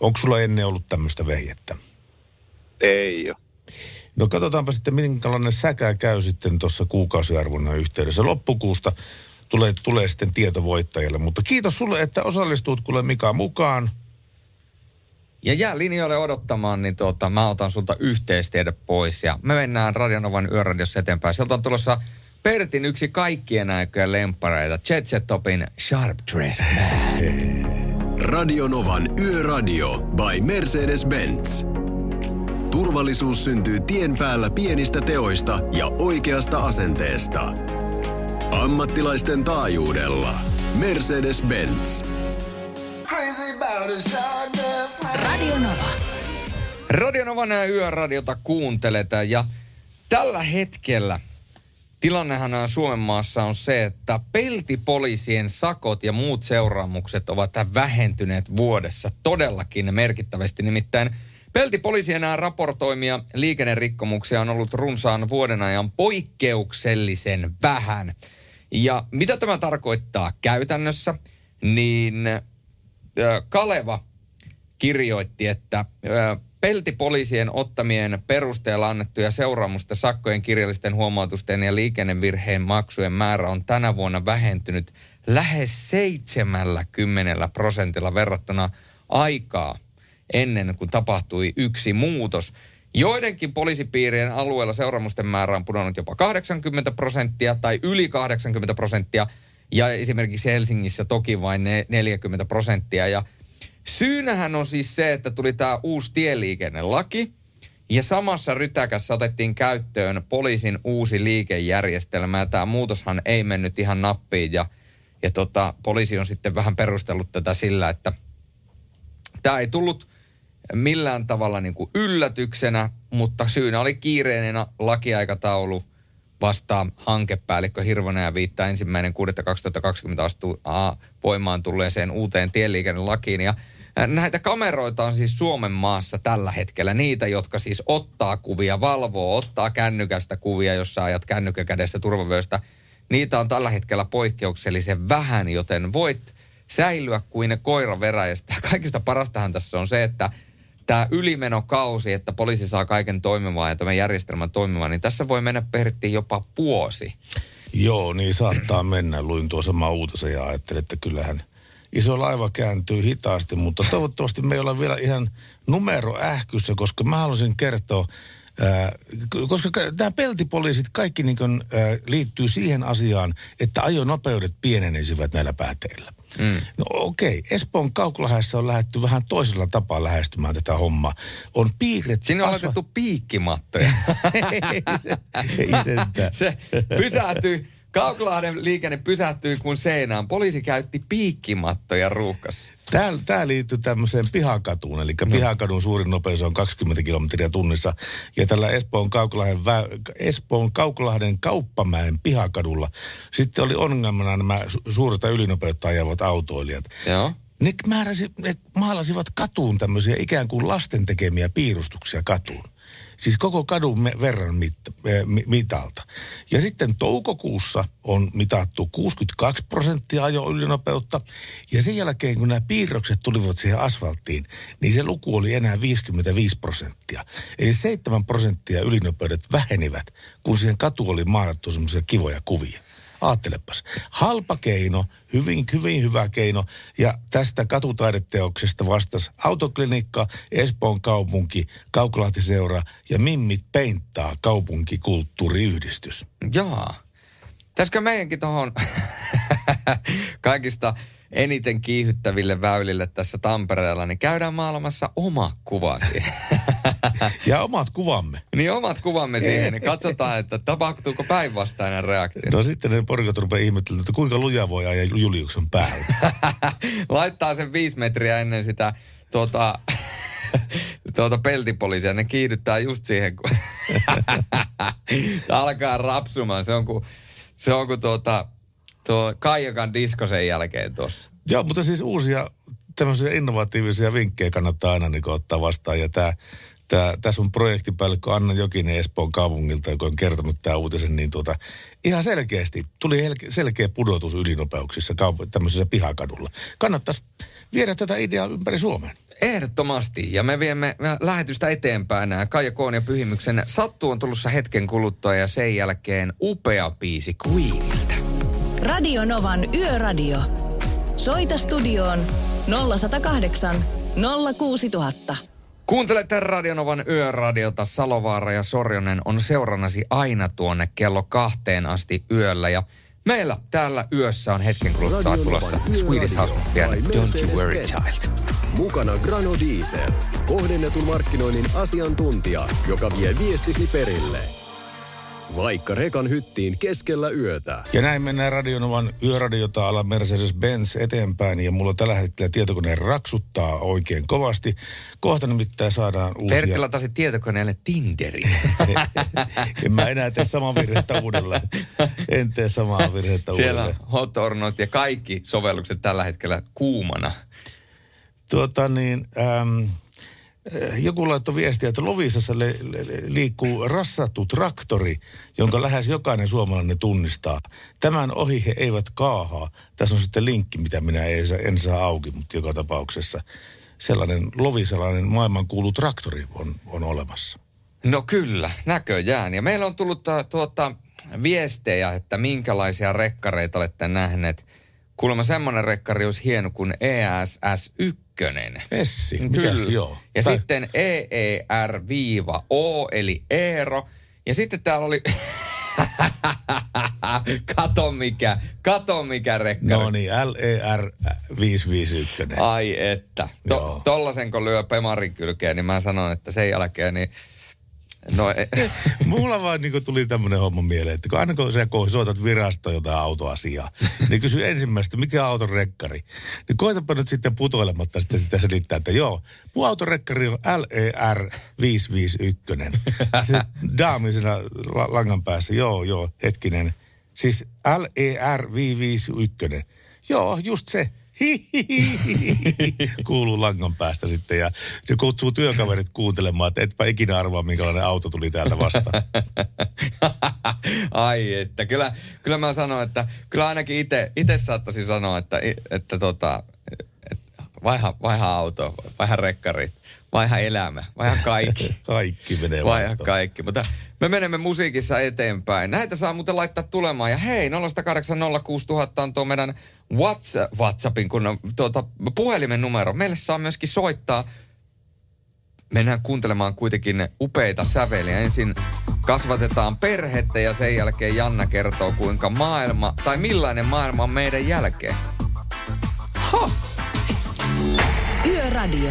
Onko sulla ennen ollut tämmöistä vehjettä? Ei ole. No katsotaanpa sitten, minkälainen säkä käy sitten tuossa kuukausiarvonnan yhteydessä. Loppukuusta tulee, tulee sitten tieto voittajalle. Mutta kiitos sulle, että osallistut kuule Mika mukaan. Ja jää linjoille odottamaan, niin tuota, mä otan sulta yhteistiedot pois ja me mennään Radionovan yöradiossa eteenpäin. Sieltä on tulossa Pertin yksi kaikkien aikojen lempareita, Jet Set Topin Sharp Dressed Man. Radionovan Yöradio by Mercedes-Benz. Turvallisuus syntyy tien päällä pienistä teoista ja oikeasta asenteesta. Ammattilaisten taajuudella. Mercedes-Benz. Radio Nova. Radionovan ja yöradiota kuuntelet ja tällä hetkellä tilannehan Suomen maassa on se, että peltipoliisien sakot ja muut seuraamukset ovat vähentyneet vuodessa todellakin merkittävästi. Nimittäin peltipoliisien raportoimia liikennerikkomuksia on ollut runsaan vuoden ajan poikkeuksellisen vähän. Ja mitä tämä tarkoittaa käytännössä, niin Kaleva kirjoitti, että peltipoliisien ottamien perusteella annettuja seuraamusta sakkojen kirjallisten huomautusten ja liikennevirheen maksujen määrä on tänä vuonna vähentynyt lähes 70 prosentilla verrattuna aikaa ennen kuin tapahtui yksi muutos. Joidenkin poliisipiirien alueella seuraamusten määrä on pudonnut jopa 80 prosenttia tai yli 80 prosenttia ja esimerkiksi Helsingissä toki vain ne 40 prosenttia. Ja syynähän on siis se, että tuli tämä uusi tieliikennelaki ja samassa rytäkässä otettiin käyttöön poliisin uusi liikejärjestelmä ja tämä muutoshan ei mennyt ihan nappiin ja, ja tota, poliisi on sitten vähän perustellut tätä sillä, että tämä ei tullut millään tavalla niin kuin yllätyksenä, mutta syynä oli kiireinen lakiaikataulu vastaa hankepäällikkö Hirvonen ja viittaa ensimmäinen 6.2020 astuu a, voimaan tulleeseen uuteen tieliikennelakiin. Ja näitä kameroita on siis Suomen maassa tällä hetkellä. Niitä, jotka siis ottaa kuvia, valvoo, ottaa kännykästä kuvia, jos sä ajat kännykkä kädessä turvavyöstä. Niitä on tällä hetkellä poikkeuksellisen vähän, joten voit säilyä kuin koira veräjästä. Kaikista parastahan tässä on se, että tämä ylimenokausi, että poliisi saa kaiken toimimaan ja tämän järjestelmän toimimaan, niin tässä voi mennä perttiin jopa vuosi. Joo, niin saattaa mennä. Luin tuossa samaa uutisen ja ajattelin, että kyllähän iso laiva kääntyy hitaasti, mutta toivottavasti me ei olla vielä ihan numero ähkyssä, koska mä haluaisin kertoa, ää, koska nämä peltipoliisit kaikki niin kuin, ää, liittyy siihen asiaan, että ajonopeudet pienenisivät näillä pääteillä. Mm. No okei, okay. Espoon Kauklahdessa on lähdetty vähän toisella tapaa lähestymään tätä hommaa. On piirretty... Sinne on laitettu piikkimattoja. ei, se, ei se pysähtyi, Kauklahden liikenne pysähtyi kuin seinään. Poliisi käytti piikkimattoja ruuhkassa. Tämä, tämä liittyy tämmöiseen pihakatuun, eli no. pihakadun suurin nopeus on 20 kilometriä tunnissa. Ja tällä Espoon Kauklahden, vä- Espoon Kauklahden kauppamäen pihakadulla sitten oli ongelmana nämä su- suurta ylinopeutta ajavat autoilijat. Joo. Ne, määräsi, ne maalasivat katuun tämmöisiä ikään kuin lasten tekemiä piirustuksia katuun. Siis koko kadun verran mitta, eh, mi, mitalta. Ja sitten toukokuussa on mitattu 62 prosenttia ajo ylinopeutta. Ja sen jälkeen, kun nämä piirrokset tulivat siihen asfalttiin, niin se luku oli enää 55 prosenttia. Eli 7 prosenttia ylinopeudet vähenivät, kun siihen katu oli maalattu semmoisia kivoja kuvia. Aattelepas. Halpa keino, hyvin, hyvin hyvä keino. Ja tästä katutaideteoksesta vastasi autoklinikka, Espoon kaupunki, Kauklahtiseura ja Mimmit Peinttaa kaupunkikulttuuriyhdistys. Jaa. Pitäisikö meidänkin tuohon kaikista eniten kiihyttäville väylille tässä Tampereella, niin käydään maailmassa oma kuva siihen. Ja omat kuvamme. niin omat kuvamme siihen, niin katsotaan, että tapahtuuko päinvastainen reaktio. No sitten ne porikat rupeaa ihmettelemään, että kuinka luja voi ajaa Juliuksen päällä. Laittaa sen viisi metriä ennen sitä tuota, tuota peltipoliisia. Ne kiihdyttää just siihen, kun alkaa rapsumaan. Se on kuin, se on kuin tuota, tuo Kaijakan disko sen jälkeen tuossa. Joo, mutta siis uusia tämmöisiä innovatiivisia vinkkejä kannattaa aina niin ottaa vastaan. Ja tämä, tämä, tässä on projektipäällikkö Anna Jokinen Espoon kaupungilta, joka on kertonut tämä uutisen, niin tuota, ihan selkeästi tuli selkeä pudotus ylinopeuksissa kaup- tämmöisessä pihakadulla. Kannattaisi viedä tätä ideaa ympäri Suomeen. Ehdottomasti. Ja me viemme lähetystä eteenpäin. Kaija Koon ja Pyhimyksen Sattu on tulossa hetken kuluttua ja sen jälkeen upea biisi Queeniltä. Radio Novan Yöradio. Soita studioon 0108 06000. Kuuntelette Radionovan yöradiota. Salovaara ja Sorjonen on seurannasi aina tuonne kello kahteen asti yöllä. Ja meillä täällä yössä on hetken kuluttua tulossa Swedish House Mafia Don't You Worry Child. Mukana Grano Diesel. Kohdennetun markkinoinnin asiantuntija, joka vie viestisi perille. Vaikka rekan hyttiin keskellä yötä. Ja näin mennään Radionovan yöradiota ala Mercedes-Benz eteenpäin. Ja mulla tällä hetkellä tietokone raksuttaa oikein kovasti. Kohta nimittäin saadaan uusia... Perkki latasi tietokoneelle Tinderin. en mä enää tee samaa virhettä uudelleen. En tee samaa virhettä Siellä uudelleen. Hot Not ja kaikki sovellukset tällä hetkellä kuumana. Tuota niin, äm, joku laittoi viestiä, että Lovisassa le, le, le, liikkuu rassattu traktori, jonka lähes jokainen suomalainen tunnistaa. Tämän ohi he eivät kaahaa. Tässä on sitten linkki, mitä minä en saa, en saa auki, mutta joka tapauksessa sellainen lovisalainen maailmankuulu traktori on, on olemassa. No kyllä, näköjään. Ja meillä on tullut uh, tuota, viestejä, että minkälaisia rekkareita olette nähneet. Kuulemma semmoinen rekkari olisi hieno kuin E ESS 1. Essi, mikä se joo? Ja Tai- sitten EER-O, eli Eero. Ja sitten täällä oli... kato mikä, kato mikä rekkari. No niin, LER 551. Ai että. To, tollasen kun lyö pemarin kylkeen, niin mä sanon, että sen jälkeen niin... No, e- Mulla vaan niin tuli tämmöinen homma mieleen, että kun aina kun sä soitat virastoon jotain autoasiaa, niin kysy ensimmäistä, mikä on auton rekkari. Niin koetapa nyt sitten putoilematta sitten sitä selittää, että joo, mun auton rekkari on LER 551. Se daami siinä la- langan päässä, joo, joo, hetkinen. Siis LER 551. Joo, just se. Kuuluu langan päästä sitten ja se kutsuu työkaverit kuuntelemaan, että etpä ikinä arvaa, minkälainen auto tuli täältä vastaan. Ai että, kyllä, kyllä mä sanon, että kyllä ainakin itse saattaisin sanoa, että, että tota, että vaiha, auto, vaiha rekkari, vaiha elämä, vaiha kaikki. kaikki menee Vaiha vaihtoon. kaikki, mutta me menemme musiikissa eteenpäin. Näitä saa muuten laittaa tulemaan. Ja hei, 0806000 on tuo meidän WhatsApp, WhatsAppin kun on, tuota, puhelimen numero. Meille saa myöskin soittaa. Mennään kuuntelemaan kuitenkin upeita säveliä. Ensin kasvatetaan perhettä ja sen jälkeen Janna kertoo, kuinka maailma, tai millainen maailma on meidän jälkeen. Yöradio.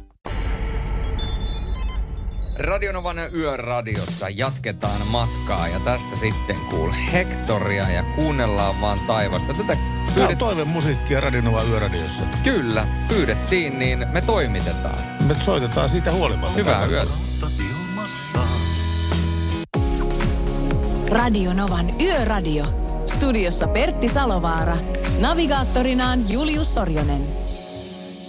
Radionovan yöradiossa jatketaan matkaa ja tästä sitten kuul Hektoria ja kuunnellaan vaan taivasta. Tätä Tämä on toivon musiikkia Radionova Yöradiossa. Kyllä, pyydettiin, niin me toimitetaan. Me soitetaan siitä huolimatta. Hyvää yötä. Radio Novan Yöradio. Studiossa Pertti Salovaara. Navigaattorinaan Julius Sorjonen.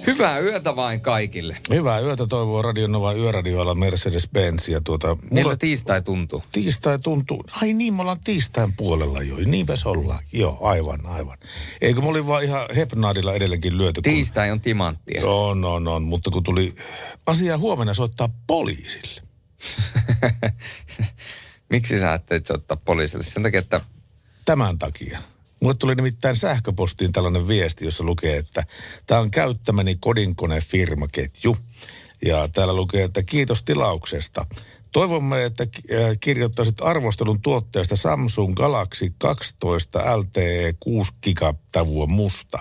Hyvää yötä vain kaikille. Hyvää yötä toivoo Radionova Yöradioilla Mercedes-Benz. Ja tuota, Miltä tiistai tuntuu? Tiistai tuntuu. Ai niin, me ollaan tiistain puolella jo. Niinpä se ollaan. Joo, aivan, aivan. Eikö me oli vaan ihan hepnaadilla edelleenkin lyöty? Kun... Tiistai on timanttia. On, on, on. Mutta kun tuli asia huomenna soittaa poliisille. Miksi sä ajattelit soittaa poliisille? Sen takia, että Tämän takia. Mulle tuli nimittäin sähköpostiin tällainen viesti, jossa lukee, että tämä on käyttämäni kodinkonefirmaketju. Ja täällä lukee, että kiitos tilauksesta. Toivomme, että äh, kirjoittaisit arvostelun tuotteesta Samsung Galaxy 12 LTE 6 gigatavua musta.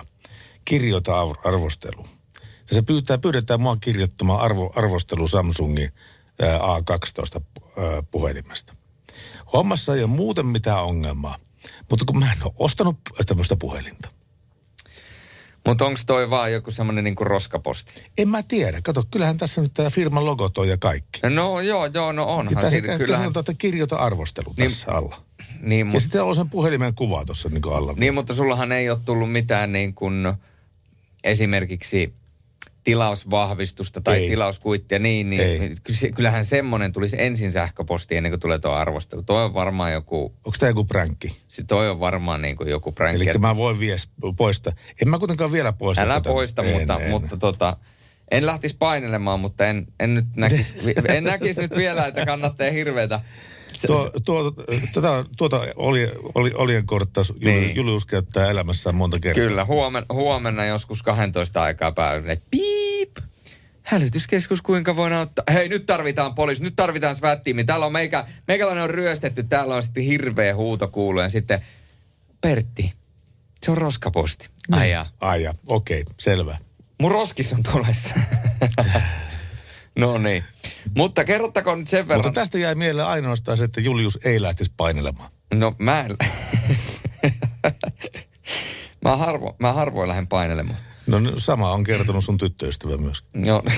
Kirjoita ar- arvostelu. Ja se pyytää, pyydetään mua kirjoittamaan arvo, arvostelu Samsungin ää, A12 ää, puhelimesta. Hommassa ei ole muuten mitään ongelmaa, mutta kun mä en ole ostanut tämmöistä puhelinta. Mutta onko toi vaan joku semmoinen niinku roskaposti? En mä tiedä. Kato, kyllähän tässä nyt tämä firman logot on ja kaikki. No joo, joo, no Ja onhan tässä siinä. kyllähän... Sanotaan, että kirjoita arvostelu Niin- tässä alla. niin, Ja mut, sitten on sen puhelimen kuva tuossa niin kuin alla. niin, mutta sullahan ei ole tullut mitään niin kuin esimerkiksi tilausvahvistusta tai Ei. tilauskuittia, niin, niin Ei. kyllähän semmoinen tulisi ensin sähköposti ennen kuin tulee tuo arvostelu. Toi on varmaan joku, Onko tämä joku pränkki? se toi on varmaan niin kuin joku pränkki. Eli mä voin vies, poistaa. En mä kuitenkaan vielä poista. Älä tätä. poista, En, mutta, en. mutta tota, en lähtisi painelemaan, mutta en, en nyt näkisi, en näkisi nyt vielä, että kannattaa hirveätä. Tuo, tuo, tuota, tuota oli, oli, olien korttaus Niin. niin. Julius käyttää elämässään monta kertaa. Kyllä, huomenna, huomenna joskus 12 aikaa päivällä. Piip! Hälytyskeskus, kuinka voin auttaa? Hei, nyt tarvitaan poliisi, nyt tarvitaan SWAT-tiimi. Täällä on meikä, meikäläinen on ryöstetty, täällä on sitten hirveä huuto kuuluu. Ja sitten, Pertti, se on roskaposti. Ai jaa. Ai jaa, okei, selvä. Mun roskis on tulessa. no niin. Mutta kerrottakoon nyt sen verran. Mutta tästä jäi mieleen ainoastaan se, että Julius ei lähtisi painelemaan. No mä en... mä, harvo, mä harvoin lähden painelemaan. No n- sama on kertonut sun tyttöystävä myöskin. Joo.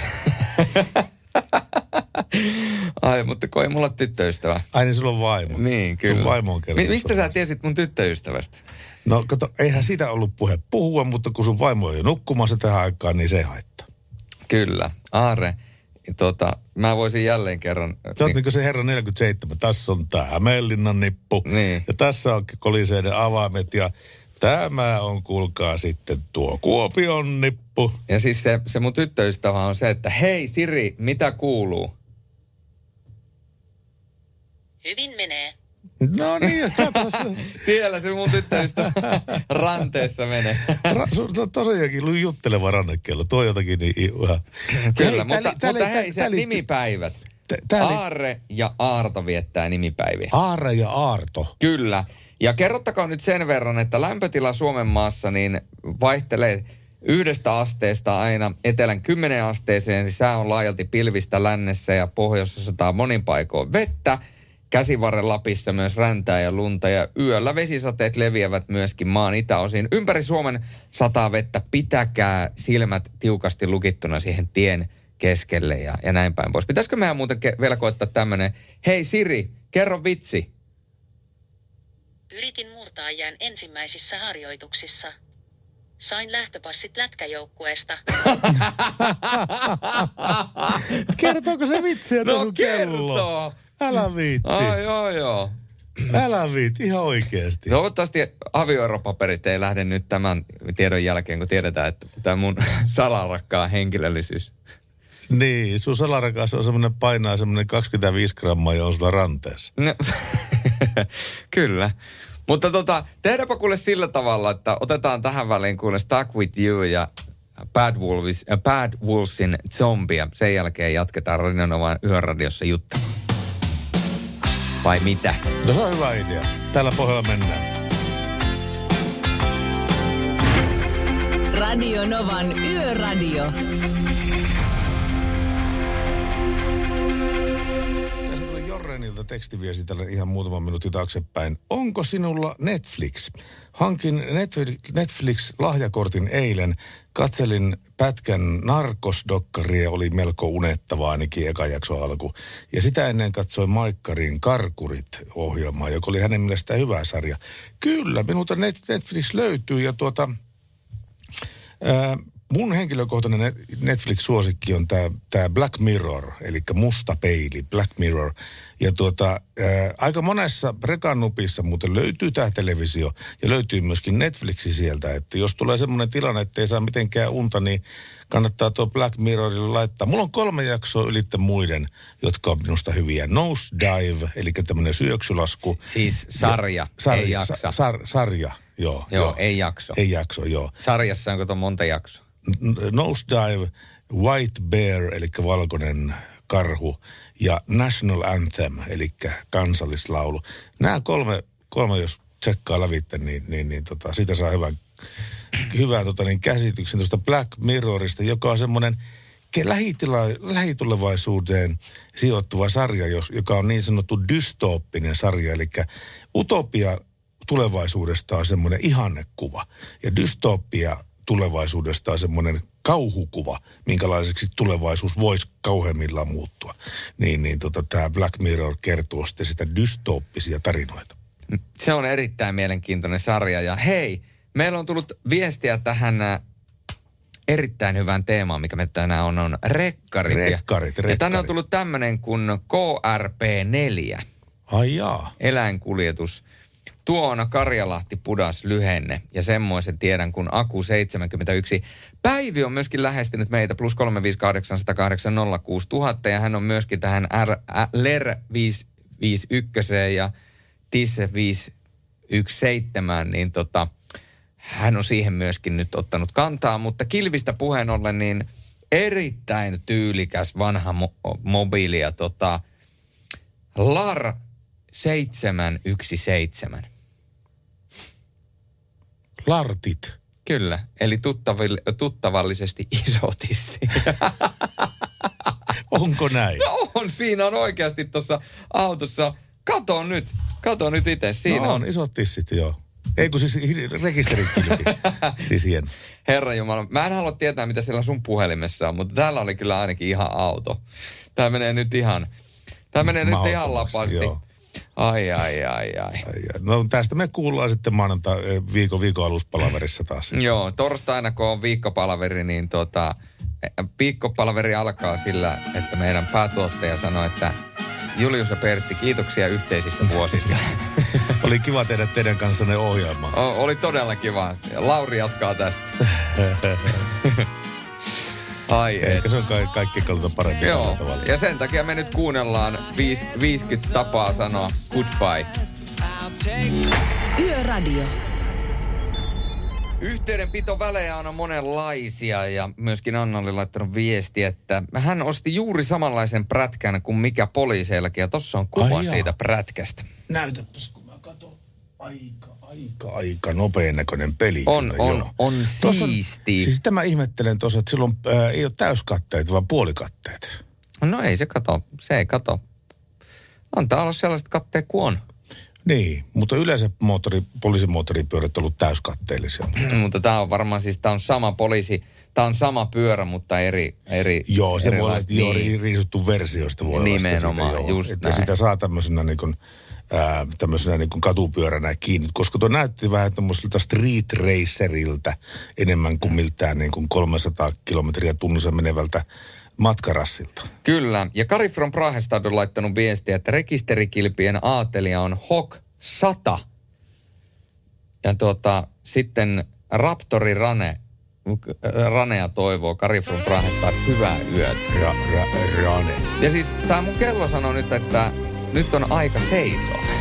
Ai, mutta kun ei mulla ole tyttöystävää. Ai niin, sulla on vaimo. Niin, kyllä. Sun vaimo on kertonut. Mi- mistä sä tiesit mun tyttöystävästä? No kato, eihän siitä ollut puhe puhua, mutta kun sun vaimo on jo nukkumassa tähän aikaan, niin se haittaa. Kyllä. Aare, tota, mä voisin jälleen kerran... Sä oot niin se herra 47. Tässä on tää Hämeenlinnan nippu. Niin. Ja tässä on koliseiden avaimet ja tämä on, kuulkaa sitten tuo Kuopion nippu. Ja siis se, se mun tyttöystävä on se, että hei Siri, mitä kuuluu? Hyvin menee. No niin. Siellä se mun tyttöystävä ranteessa menee. Ra- sun on tosiaankin jutteleva rannekello. Tuo jotakin niin ihan... Kyllä, Hei, mutta, tää li- tää mutta hei, li- nimipäivät. tää li- Aarre ja Aarto viettää nimipäiviä. Aare ja Aarto. Kyllä. Ja kerrottakaa nyt sen verran, että lämpötila Suomen maassa niin vaihtelee yhdestä asteesta aina etelän 10 asteeseen. Siis Sää on laajalti pilvistä lännessä ja pohjoisessa sataa monin paikoin vettä. Käsivarren Lapissa myös räntää ja lunta ja yöllä vesisateet leviävät myöskin maan itäosiin. Ympäri Suomen sataa vettä. Pitäkää silmät tiukasti lukittuna siihen tien keskelle ja, ja näin päin pois. Pitäisikö meidän muuten ke- vielä koittaa tämmönen, hei Siri, kerro vitsi. Yritin murtaa jään ensimmäisissä harjoituksissa. Sain lähtöpassit lätkäjoukkueesta. Kertooko se vitsiä No tuohon kelloon? Älä viitti. Ai joo joo. Älä viitti, ihan oikeasti. Toivottavasti avioeropaperit ei lähde nyt tämän tiedon jälkeen, kun tiedetään, että tämä mun salarakkaan henkilöllisyys. Niin, sun salarakas on semmoinen painaa semmoinen 25 grammaa ja on sulla ranteessa. No, kyllä. Mutta tota, tehdäänpä kuule sillä tavalla, että otetaan tähän väliin kuule Stuck With You ja Bad, Wolves, äh, Bad Wolvesin zombia. Sen jälkeen jatketaan Radionovan yöradiossa juttu. Vai mitä? No se on hyvä idea. Tällä pohjalla mennään. Radio Novan Yöradio. Jorrenilta tekstiviesti tällä ihan muutama minuutti taaksepäin. Onko sinulla Netflix? Hankin Netflix- Netflix-lahjakortin eilen. Katselin pätkän narkosdokkaria oli melko unettavaa ainakin eka jakso alku. Ja sitä ennen katsoin Maikkarin Karkurit-ohjelmaa, joka oli hänen mielestään hyvä sarja. Kyllä, minulta Net- Netflix löytyy ja tuota... Ää, mun henkilökohtainen Net- Netflix-suosikki on tämä tää Black Mirror, eli musta peili, Black Mirror. Ja tuota, ää, aika monessa rekannupissa muuten löytyy tämä televisio ja löytyy myöskin Netflixi sieltä. Että jos tulee semmoinen tilanne, että ei saa mitenkään unta, niin kannattaa tuo Black Mirrorille laittaa. Mulla on kolme jaksoa ylittä muiden, jotka on minusta hyviä. Nose Dive, eli tämmöinen syöksylasku. Siis sarja, Ja- ei jaksa. Sa- sar, sarja, joo. Joo, ei jakso. Ei jakso, joo. Sarjassa onko tuon monta jaksoa? Nosedive, White Bear, eli valkoinen karhu, ja National Anthem, eli kansallislaulu. Nämä kolme, kolme jos tsekkaa lävitte, niin, niin, niin tota, siitä saa hyvän, hyvän tota, niin käsityksen tuosta Black Mirrorista, joka on semmoinen lähitila, lähitulevaisuuteen sijoittuva sarja, jos, joka on niin sanottu dystooppinen sarja, eli utopia tulevaisuudesta on semmoinen ihannekuva. Ja dystopia tulevaisuudesta on semmoinen kauhukuva, minkälaiseksi tulevaisuus voisi kauheimmillaan muuttua. Niin, niin tota, tämä Black Mirror kertoo sitten sitä dystooppisia tarinoita. Se on erittäin mielenkiintoinen sarja. Ja hei, meillä on tullut viestiä tähän äh, erittäin hyvään teemaan, mikä me tänään on, on rekkarit. Ja- Rekkarit, Ja tänne on rekkarit. tullut tämmöinen kuin KRP4. Ai jaa. Eläinkuljetus. Tuo on Karjalahti Pudas lyhenne ja semmoisen tiedän kuin Aku 71. Päivi on myöskin lähestynyt meitä plus 358 ja hän on myöskin tähän R, LER 551 ja TIS 517, niin tota, hän on siihen myöskin nyt ottanut kantaa, mutta kilvistä puheen ollen, niin erittäin tyylikäs vanha mo- mobiili ja tota, LAR 717. Lartit. Kyllä, eli tuttavallisesti iso tissi. Onko näin? No on, siinä on oikeasti tuossa autossa. Kato nyt, kato nyt itse, siinä no on. on. isot tissit, joo. Ei kun siis rekisterikilpi. siis hieno. Herra Jumala, mä en halua tietää, mitä siellä sun puhelimessa on, mutta täällä oli kyllä ainakin ihan auto. Tää menee nyt ihan, tää menee nyt ihan lapasti. joo. Ai, ai, ai, ai. No tästä me kuullaan sitten maanantai eh, viikon, viikon aluspalaverissa taas. Joo, torstaina kun on viikkopalaveri, niin tota, viikkopalaveri alkaa sillä, että meidän päätuottaja sanoi, että Julius ja Pertti, kiitoksia yhteisistä vuosista. Oli kiva tehdä teidän kanssanne ohjelmaa. O- oli todella kiva. Lauri jatkaa tästä. Ai Ehkä se on ka- kaikki kannalta parempi Joo, tavalla. ja sen takia me nyt kuunnellaan viis, 50 tapaa sanoa goodbye. Yöradio. Yhteydenpitovälejä on monenlaisia ja myöskin Anna oli laittanut viesti, että hän osti juuri samanlaisen prätkän kuin mikä poliiseillakin ja tossa on kuva Ai jaa. siitä prätkästä. Näytäpäs, kun mä katson. Aika, aika, aika nopean näköinen peli. On, kyllä, on, joo. on siisti. Siis tämä ihmettelen tuossa, että silloin ää, ei ole täyskatteet, vaan puolikatteet. No ei se kato, se ei kato. Antaa olla sellaiset katteet kuin on. Niin, mutta yleensä moottori, poliisimoottoripyörät on ollut täyskatteellisia. Mutta tämä on varmaan siis, tämä on sama poliisi, tämä on sama pyörä, mutta eri, eri Joo, se voi olla, niin. riisuttu versioista voi olla sitten Nimenomaan, siitä, joo. just että näin. sitä saa tämmöisenä niin kuin, ää, tämmöisenä niin kuin katupyöränä kiinni, koska tuo näytti vähän tämmöiseltä street raceriltä enemmän kuin miltään niin kuin 300 kilometriä tunnissa menevältä matkarassilta. Kyllä, ja Kari from Prahestad on laittanut viestiä, että rekisterikilpien aatelija on HOK 100. Ja tuota, sitten Raptori Rane, Ranea toivoo Kari from Prahestad hyvää yötä. Ra, ra, rane. Ja siis tämä mun kello sanoo nyt, että nyt on aika seisoa.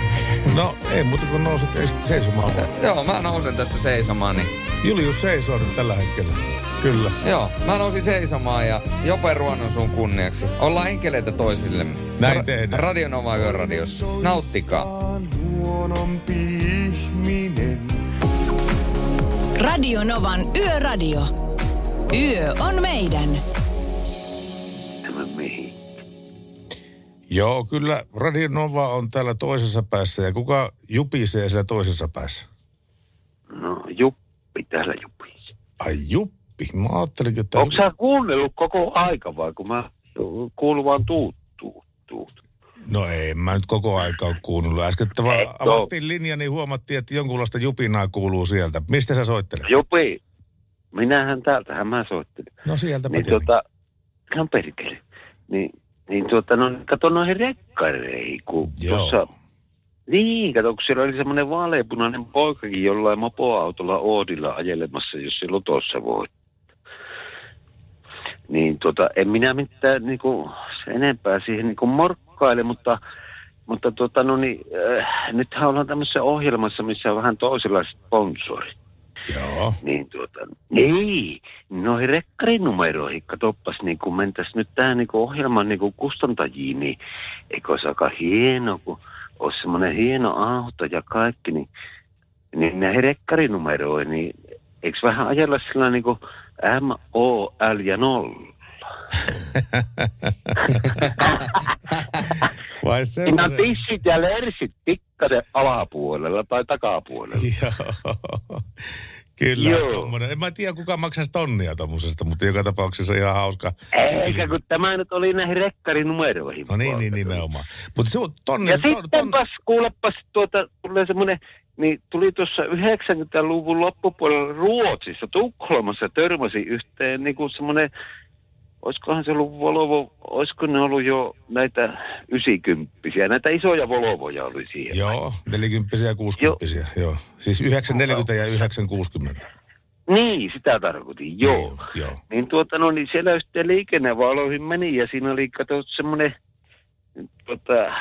No ei muuta kuin nouset seisomaan. Joo, mä nousen tästä seisomaan, niin Julius seisoo nyt tällä hetkellä. Kyllä. Joo, mä nousin seisomaan ja Jope Ruonon sun kunniaksi. Ollaan enkeleitä toisillemme. Näin tehdään. Radio Nova Yöradiossa. Nauttikaa. Huonompi ihminen. Radio Novan Yöradio. Yö on meidän. Joo, kyllä Radio Nova on täällä toisessa päässä ja kuka jupisee siellä toisessa päässä? No, Juppi täällä Juppi. Ai Juppi, mä ajattelin, että... Onko sä kuunnellut koko aika vai kun mä kuulun vaan tuut, tuut, tuut. No ei, mä nyt koko aika ole kuunnellut. Äsken että vaan avattiin linja, niin huomattiin, että jonkunlaista jupinaa kuuluu sieltä. Mistä sä soittelet? Juppi, minähän täältähän mä soittelin. No sieltä Niin tuota, ihan perkele. Niin, niin tuota, no kato noihin rekkareihin, tuossa... Niin, kato, kun siellä oli semmoinen vaaleapunainen poikakin jollain mopoautolla Oodilla ajelemassa, jos se lotossa voi. Niin tuota, en minä mitään niinku, enempää siihen niinku morkkaile, mutta, mutta tuota, no niin, äh, nythän ollaan tämmöisessä ohjelmassa, missä on vähän toisenlaiset sponsorit. Joo. Niin tuota, niin, noihin rekkarinumeroihin, katoppas niin kun mentäis nyt tähän niin ohjelman niin kustantajiin, niin eikö olisi aika hieno, kun olisi semmoinen hieno auto ja kaikki, niin, niin näihin rekkarinumeroihin, niin eikö vähän ajella sillä niin kuin M, O, L ja nolla? Vai Siinä on semmoisen? tissit ja lersit pikkasen alapuolella tai takapuolella. Joo. Kyllä, Joo. tommonen. En mä tiedä, kuka maksaisi tonnia tommosesta, mutta joka tapauksessa ihan hauska. Eikä kun tämä nyt oli näihin rekkarinumeroihin. No niin, niin nimenomaan. Mutta se on tonni, Ja ton, ton, sittenpäs kuulepas tuota, tulee semmoinen, niin tuli tuossa 90-luvun loppupuolella Ruotsissa, Tukholmassa törmäsi yhteen niin kuin semmoinen, olisikohan se ollut Volvo, olisiko ne ollut jo näitä 90 näitä isoja Volvoja oli siihen. Joo, 40 ja 60 joo. Siis 940 ja 960. Niin, sitä tarkoitin, joo. joo. Niin tuota, no niin siellä sitten liikennevaloihin meni ja siinä oli, kato, semmoinen, tota,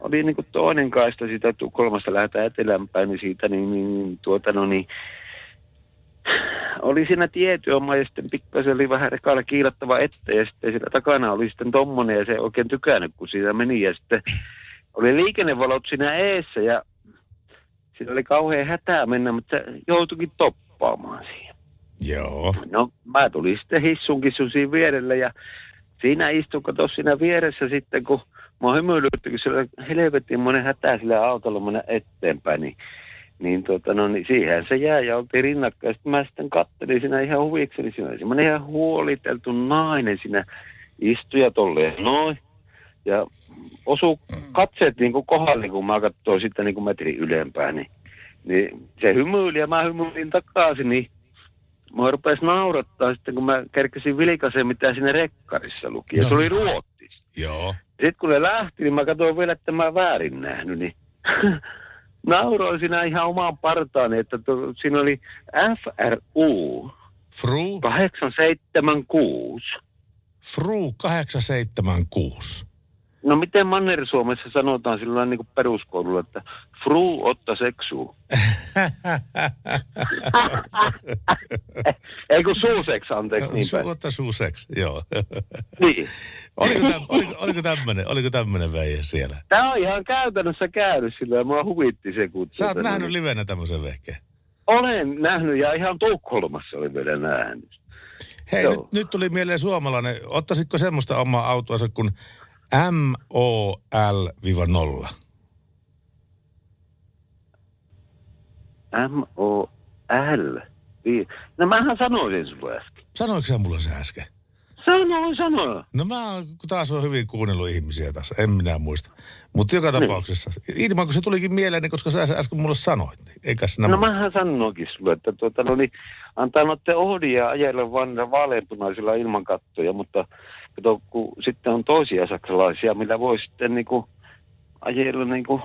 oli niin kuin toinen kaista siitä Tukholmasta lähdetään etelämpään, niin siitä, niin, niin tuota, no niin, oli siinä tietyöma ja sitten pikkasen oli vähän rekalla kiilattava eteen ja sitten siellä takana oli sitten tommonen ja se ei oikein tykännyt, kun siitä meni ja sitten oli liikennevalot siinä eessä ja siinä oli kauhean hätää mennä, mutta se joutuikin toppaamaan siihen. Joo. No mä tulin sitten hissunkin sun siinä vierelle ja siinä istun kato siinä vieressä sitten, kun mä hymyilytti, kun siellä helvetin monen hätää sillä autolla mennä eteenpäin, niin, niin, tota, no, niin siihen se jää ja oltiin rinnakkain. Sitten mä sitten kattelin siinä ihan huvikseni, siinä oli semmoinen ihan huoliteltu nainen siinä istuja tolleen noin. Ja osu katseet niin kuin kohdalle, kun mä katsoin sitten niin kuin metrin ylempään, niin, niin se hymyili ja mä hymyilin takaisin, niin Mua rupesi naurattaa sitten, kun mä kerkesin vilkaisen, mitä siinä rekkarissa luki. Ja se oli ruotsista. Joo. Sitten kun ne lähti, niin mä katsoin vielä, että mä väärin nähnyt, niin nauroin siinä ihan omaan partaani, että to, siinä oli FRU Fru? 876. Fru 876. No miten Manner-Suomessa sanotaan sillä niin kuin peruskoululla, että fru otta seksu. Ei kun suuseks, anteeksi. Niin päin. Suotta suuseks, joo. Niin. oliko, täm, oliko, oliko tämmönen, oliko tämmönen siellä? Tämä on ihan käytännössä käynyt sillä ja mua huvitti se. Kun Sä oot tuota, nähnyt niin- livenä tämmöisen vehkeen. Olen nähnyt ja ihan Tukholmassa oli vielä nähnyt. Hei, Joo. nyt, nyt tuli mieleen suomalainen. Ottaisitko semmoista omaa autoansa kuin MOL-0? M-O-L. No mähän sanoin sulle äsken. Sanoiko sä mulle se äsken? Sanoin, sanoin. No mä taas on hyvin kuunnellut ihmisiä tässä, en minä muista. Mutta joka tapauksessa, ilman kun se tulikin mieleen, niin koska sä äsken mulle sanoit, niin eikä sinä No mu- mähän sanoinkin sulle, että tuota, no niin, antaa noiden ohdia ajella vaan vaaleanpunaisilla ilman kattoja, mutta kato, kun sitten on toisia saksalaisia, millä voi sitten niinku ajella niinku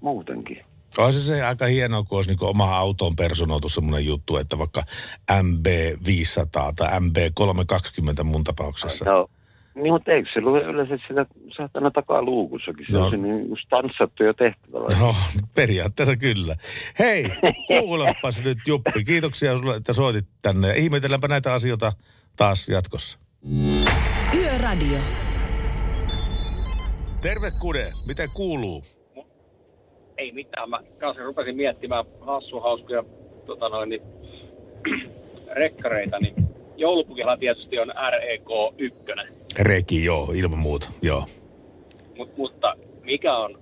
muutenkin. Olisi se aika hienoa, kun olisi niin oma autoon personoitu semmoinen juttu, että vaikka MB500 tai MB320 mun tapauksessa. Joo. Niin, mutta eikö se lue yleensä sitä saatana takaluukussakin? Se No. on se niin stanssattu jo tehtävällä. No, periaatteessa kyllä. Hei, kuulepas nyt Juppi. Kiitoksia sulle, että soitit tänne. Ihmetelläänpä näitä asioita taas jatkossa. Yöradio. Terve Kude, miten kuuluu? Ei mitään, mä kanssa rupesin miettimään hassu hauskoja tota noin, niin, rekkareita, niin joulupukilla tietysti on REK 1, Reki, joo, ilman muuta, joo. Mut, mutta mikä on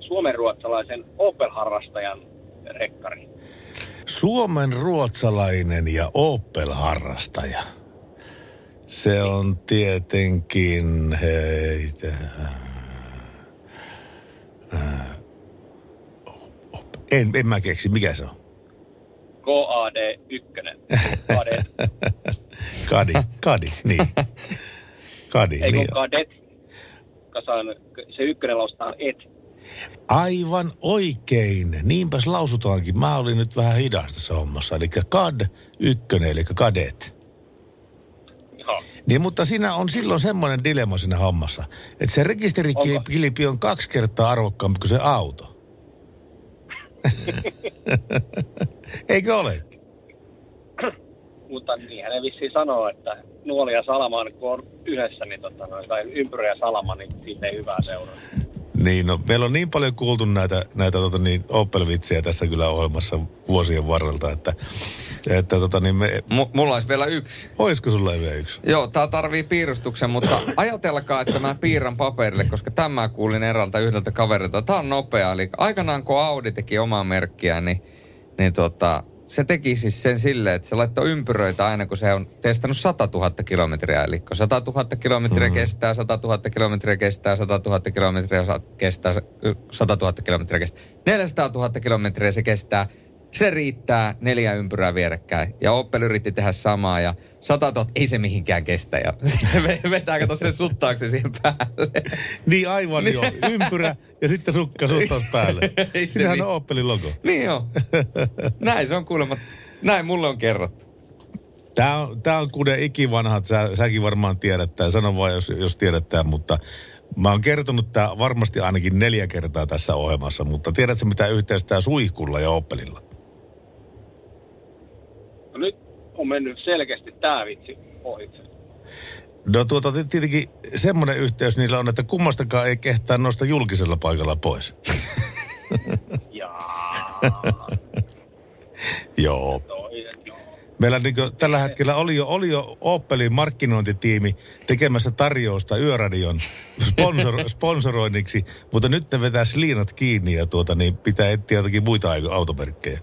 suomenruotsalaisen Opel-harrastajan rekkari? Suomen ruotsalainen ja Opel-harrastaja. Se on tietenkin, heitä, en, en mä keksi, mikä se on? KAD 1. KAD, Kadi, Kadi, niin. Kadi, ei niin. kun Kadet. Kasaan, se ykkönen lausutaan et. Aivan oikein. Niinpäs lausutaankin. Mä olin nyt vähän hidas tässä hommassa. Eli KAD 1, eli kadet. Niin, mutta siinä on silloin semmoinen dilemma siinä hommassa, että se rekisterikilpi on kaksi kertaa arvokkaampi kuin se auto. Eikö ole? Mutta niinhän ne vissiin sanoo, että nuoli ja salama, kun on yhdessä, niin tota, tai ympyrä ja salama, niin siitä ei hyvää seuraa. Niin, no, meillä on niin paljon kuultu näitä, näitä tota, niin, Opel-vitsejä tässä kyllä ohjelmassa vuosien varrelta, että, että tota, niin me... M- mulla olisi vielä yksi. Olisiko sulla vielä yksi? Joo, tää tarvii piirustuksen, mutta ajatelkaa, että mä piirrän paperille, koska tämä kuulin erältä yhdeltä kaverilta. Tää on nopea, eli aikanaan kun Audi teki omaa merkkiä, niin, niin tota, se teki siis sen silleen, että se laittoi ympyröitä aina, kun se on testannut 100 000 kilometriä. Eli kun 100 000 kilometriä Mm. kestää, 100 000 kilometriä kestää, 100 000 kilometriä kestää, 100 000 kilometriä kestää. 400 000 kilometriä se kestää. Se riittää neljä ympyrää vierekkäin. Ja Opel yritti tehdä samaa ja 100 000, ei se mihinkään kestä. Ja vetää kato sen suttauksen siihen päälle. Niin aivan joo. Ympyrä ja sitten sukka suttaus päälle. Ei se mi- on Opelin logo. Niin joo. Näin se on kuulemma. Näin mulle on kerrottu. Tämä on, tää on kuuden ikivanha, sä, säkin varmaan tiedät tämän, sano vaan jos, jos tiedät tämän, mutta mä oon kertonut tämä varmasti ainakin neljä kertaa tässä ohjelmassa, mutta tiedätkö mitä yhteistä suihkulla ja Opelilla? On mennyt selkeästi tää vitsi ohitse. No tuota tietenkin semmoinen yhteys niillä on, että kummastakaan ei kehtaa nosta julkisella paikalla pois. Joo. Meillä niin tällä hetkellä oli jo, oli jo Opelin markkinointitiimi tekemässä tarjousta Yöradion sponsor, sponsoroinniksi, mutta nyt ne vetäisi liinat kiinni ja tuota, niin pitää etsiä jotakin muita automerkkejä.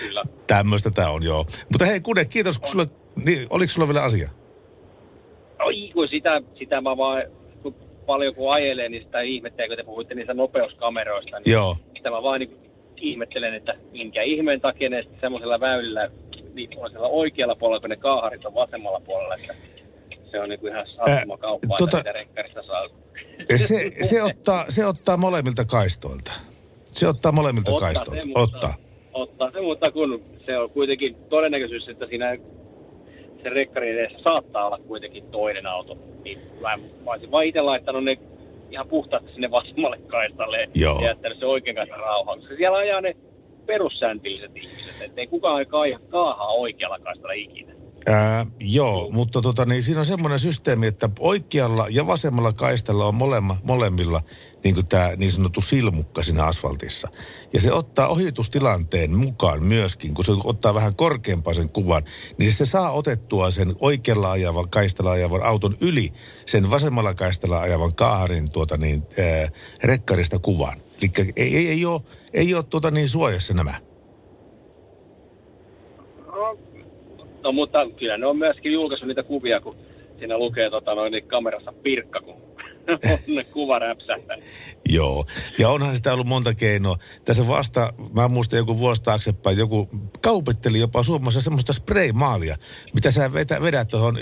Kyllä. Tämmöistä tämä on, joo. Mutta hei Kude, kiitos, kun sulle, niin, oliko sulla vielä asia? Oi, kun sitä, sitä mä vaan, kun paljon kun ajelee, niin sitä ihmettelee, kun te puhuitte niistä nopeuskameroista. Niin Joo. Sitä mä vaan niin ihmettelen, että minkä ihmeen takia ne semmoisella väylillä, niin on siellä oikealla puolella, kun ne kaaharit on vasemmalla puolella. Että se on niin ihan sattuma kauppaa, tota- että mitä rekkarista saa. Se, se, ottaa, se ottaa molemmilta kaistoilta. Se ottaa molemmilta Ottaa kaistoilta. se, Ottaa. Ottaa se, mutta kun se on kuitenkin todennäköisyys, että siinä se rekkari edessä saattaa olla kuitenkin toinen auto, niin mä, mä olisin vaan itse laittanut ne ihan puhtaasti sinne vasemmalle kaistalle Joo. ja jättänyt se oikean kaistan rauhaan. Koska siellä ajaa ne perussääntilliset ihmiset, ettei kukaan kaaha, kaahaa oikealla kaistalla ikinä. Ää, joo, mutta tota, niin siinä on semmoinen systeemi, että oikealla ja vasemmalla kaistalla on molemma, molemmilla niin kuin tämä niin sanottu silmukka siinä asfaltissa. Ja se ottaa ohitustilanteen mukaan myöskin, kun se ottaa vähän korkeampaa sen kuvan, niin se saa otettua sen oikealla ajavan, kaistalla ajavan auton yli sen vasemmalla kaistalla ajavan kaaharin tuota niin, ää, rekkarista kuvan. Eli ei, ei, ei ole, ei ole tuota niin suojassa nämä. No mutta kyllä ne on myöskin julkaissut niitä kuvia, kun siinä lukee tota, noin, niin kamerassa pirkka, kun on kuva räpsähtää. Joo, ja onhan sitä ollut monta keinoa. Tässä vasta, mä muistan joku vuosi taaksepäin, joku kaupitteli jopa Suomessa semmoista spraymaalia, mitä sä vetä, vedät tuohon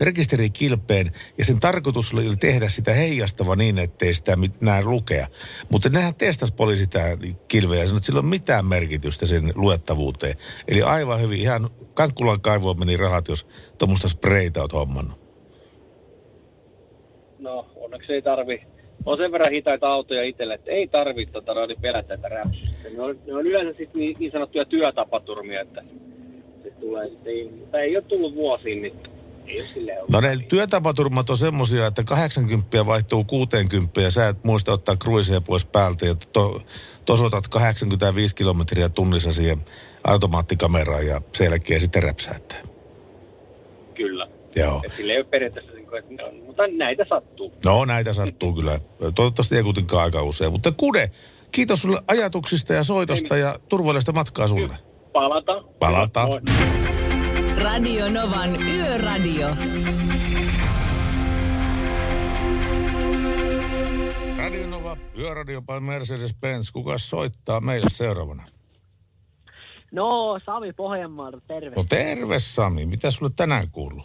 rekisterikilpeen, ja sen tarkoitus oli tehdä sitä heijastava niin, ettei sitä mit- näe lukea. Mutta nehän testas poliisi sitä kilveä ja sanoi, että sillä ole mitään merkitystä sen luettavuuteen. Eli aivan hyvin, ihan Kankkulan kaivoon meni rahat, jos tuommoista sprayta oot hommannut. No, onneksi ei tarvi. On sen verran hitaita autoja itselle, että ei tarvi tota, noin pelätä tätä räpsystä. Ne on, ne on yleensä sit niin, niin sanottuja työtapaturmia, että se tulee sitten, ei, tai ei ole tullut vuosiin, niin. No ne työtapaturmat on semmosia, että 80 vaihtuu 60 ja sä et muista ottaa kruiseja pois päältä ja to, tosotat 85 kilometriä tunnissa siihen automaattikameraan ja sen jälkeen sitten räpsäättää. Kyllä. Joo. Et sille ei ole periaatteessa, niin että ne on, mutta näitä sattuu. No näitä sattuu kyllä. Toivottavasti ei kuitenkaan aika usein. Mutta Kude, kiitos sulle ajatuksista ja soitosta ja turvallista matkaa sulle. Palata. Palata. Moi. Radio Novan Yöradio. Radio Nova, Yöradio by Mercedes-Benz. Kuka soittaa meille seuraavana? No, Sami Pohjanmaalta, terve. No terve Sami, mitä sulle tänään kuuluu?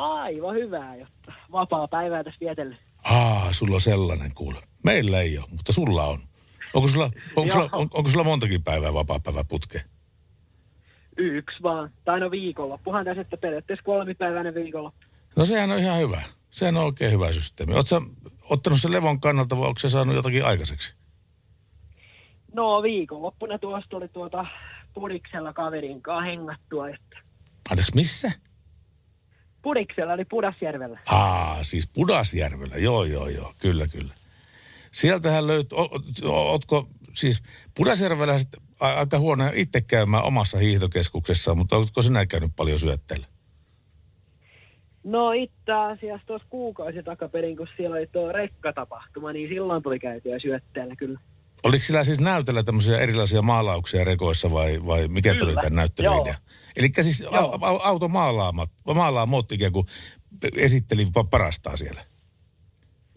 Aivan hyvää, jotta vapaa päivää tässä vietellä. Aa, sulla on sellainen kuule. Meillä ei ole, mutta sulla on. Onko sulla, onko sulla, on, onko sulla montakin päivää vapaa-päivä putkeen? Yksi vaan. Tai no viikonloppuhan tässä, että periaatteessa kolmipäiväinen viikonloppu. No sehän on ihan hyvä. Sehän on oikein hyvä systeemi. Oletko ottanut sen levon kannalta vai onko se saanut jotakin aikaiseksi? No viikonloppuna tuosta oli tuota Pudiksella kaverin kanssa hengattua. Että Anteeksi, missä? Pudiksella oli Pudasjärvellä. Aa, siis Pudasjärvellä. Joo, joo, joo. Kyllä, kyllä. Sieltähän löytyy, ootko, siis Pudasjärvellä aika huono itse käymään omassa hiihtokeskuksessa, mutta oletko sinä käynyt paljon syötteellä? No itse asiassa tuossa kuukausi takaperin, kun siellä oli tuo rekkatapahtuma, niin silloin tuli käytyä syötteellä kyllä. Oliko sillä siis näytellä tämmöisiä erilaisia maalauksia rekoissa vai, vai mikä tuli Kyllä, tämän näyttelyn joo. idea? Eli siis au, auto maalaamat, maalaamotti ikään kuin esitteli pa- parastaa siellä.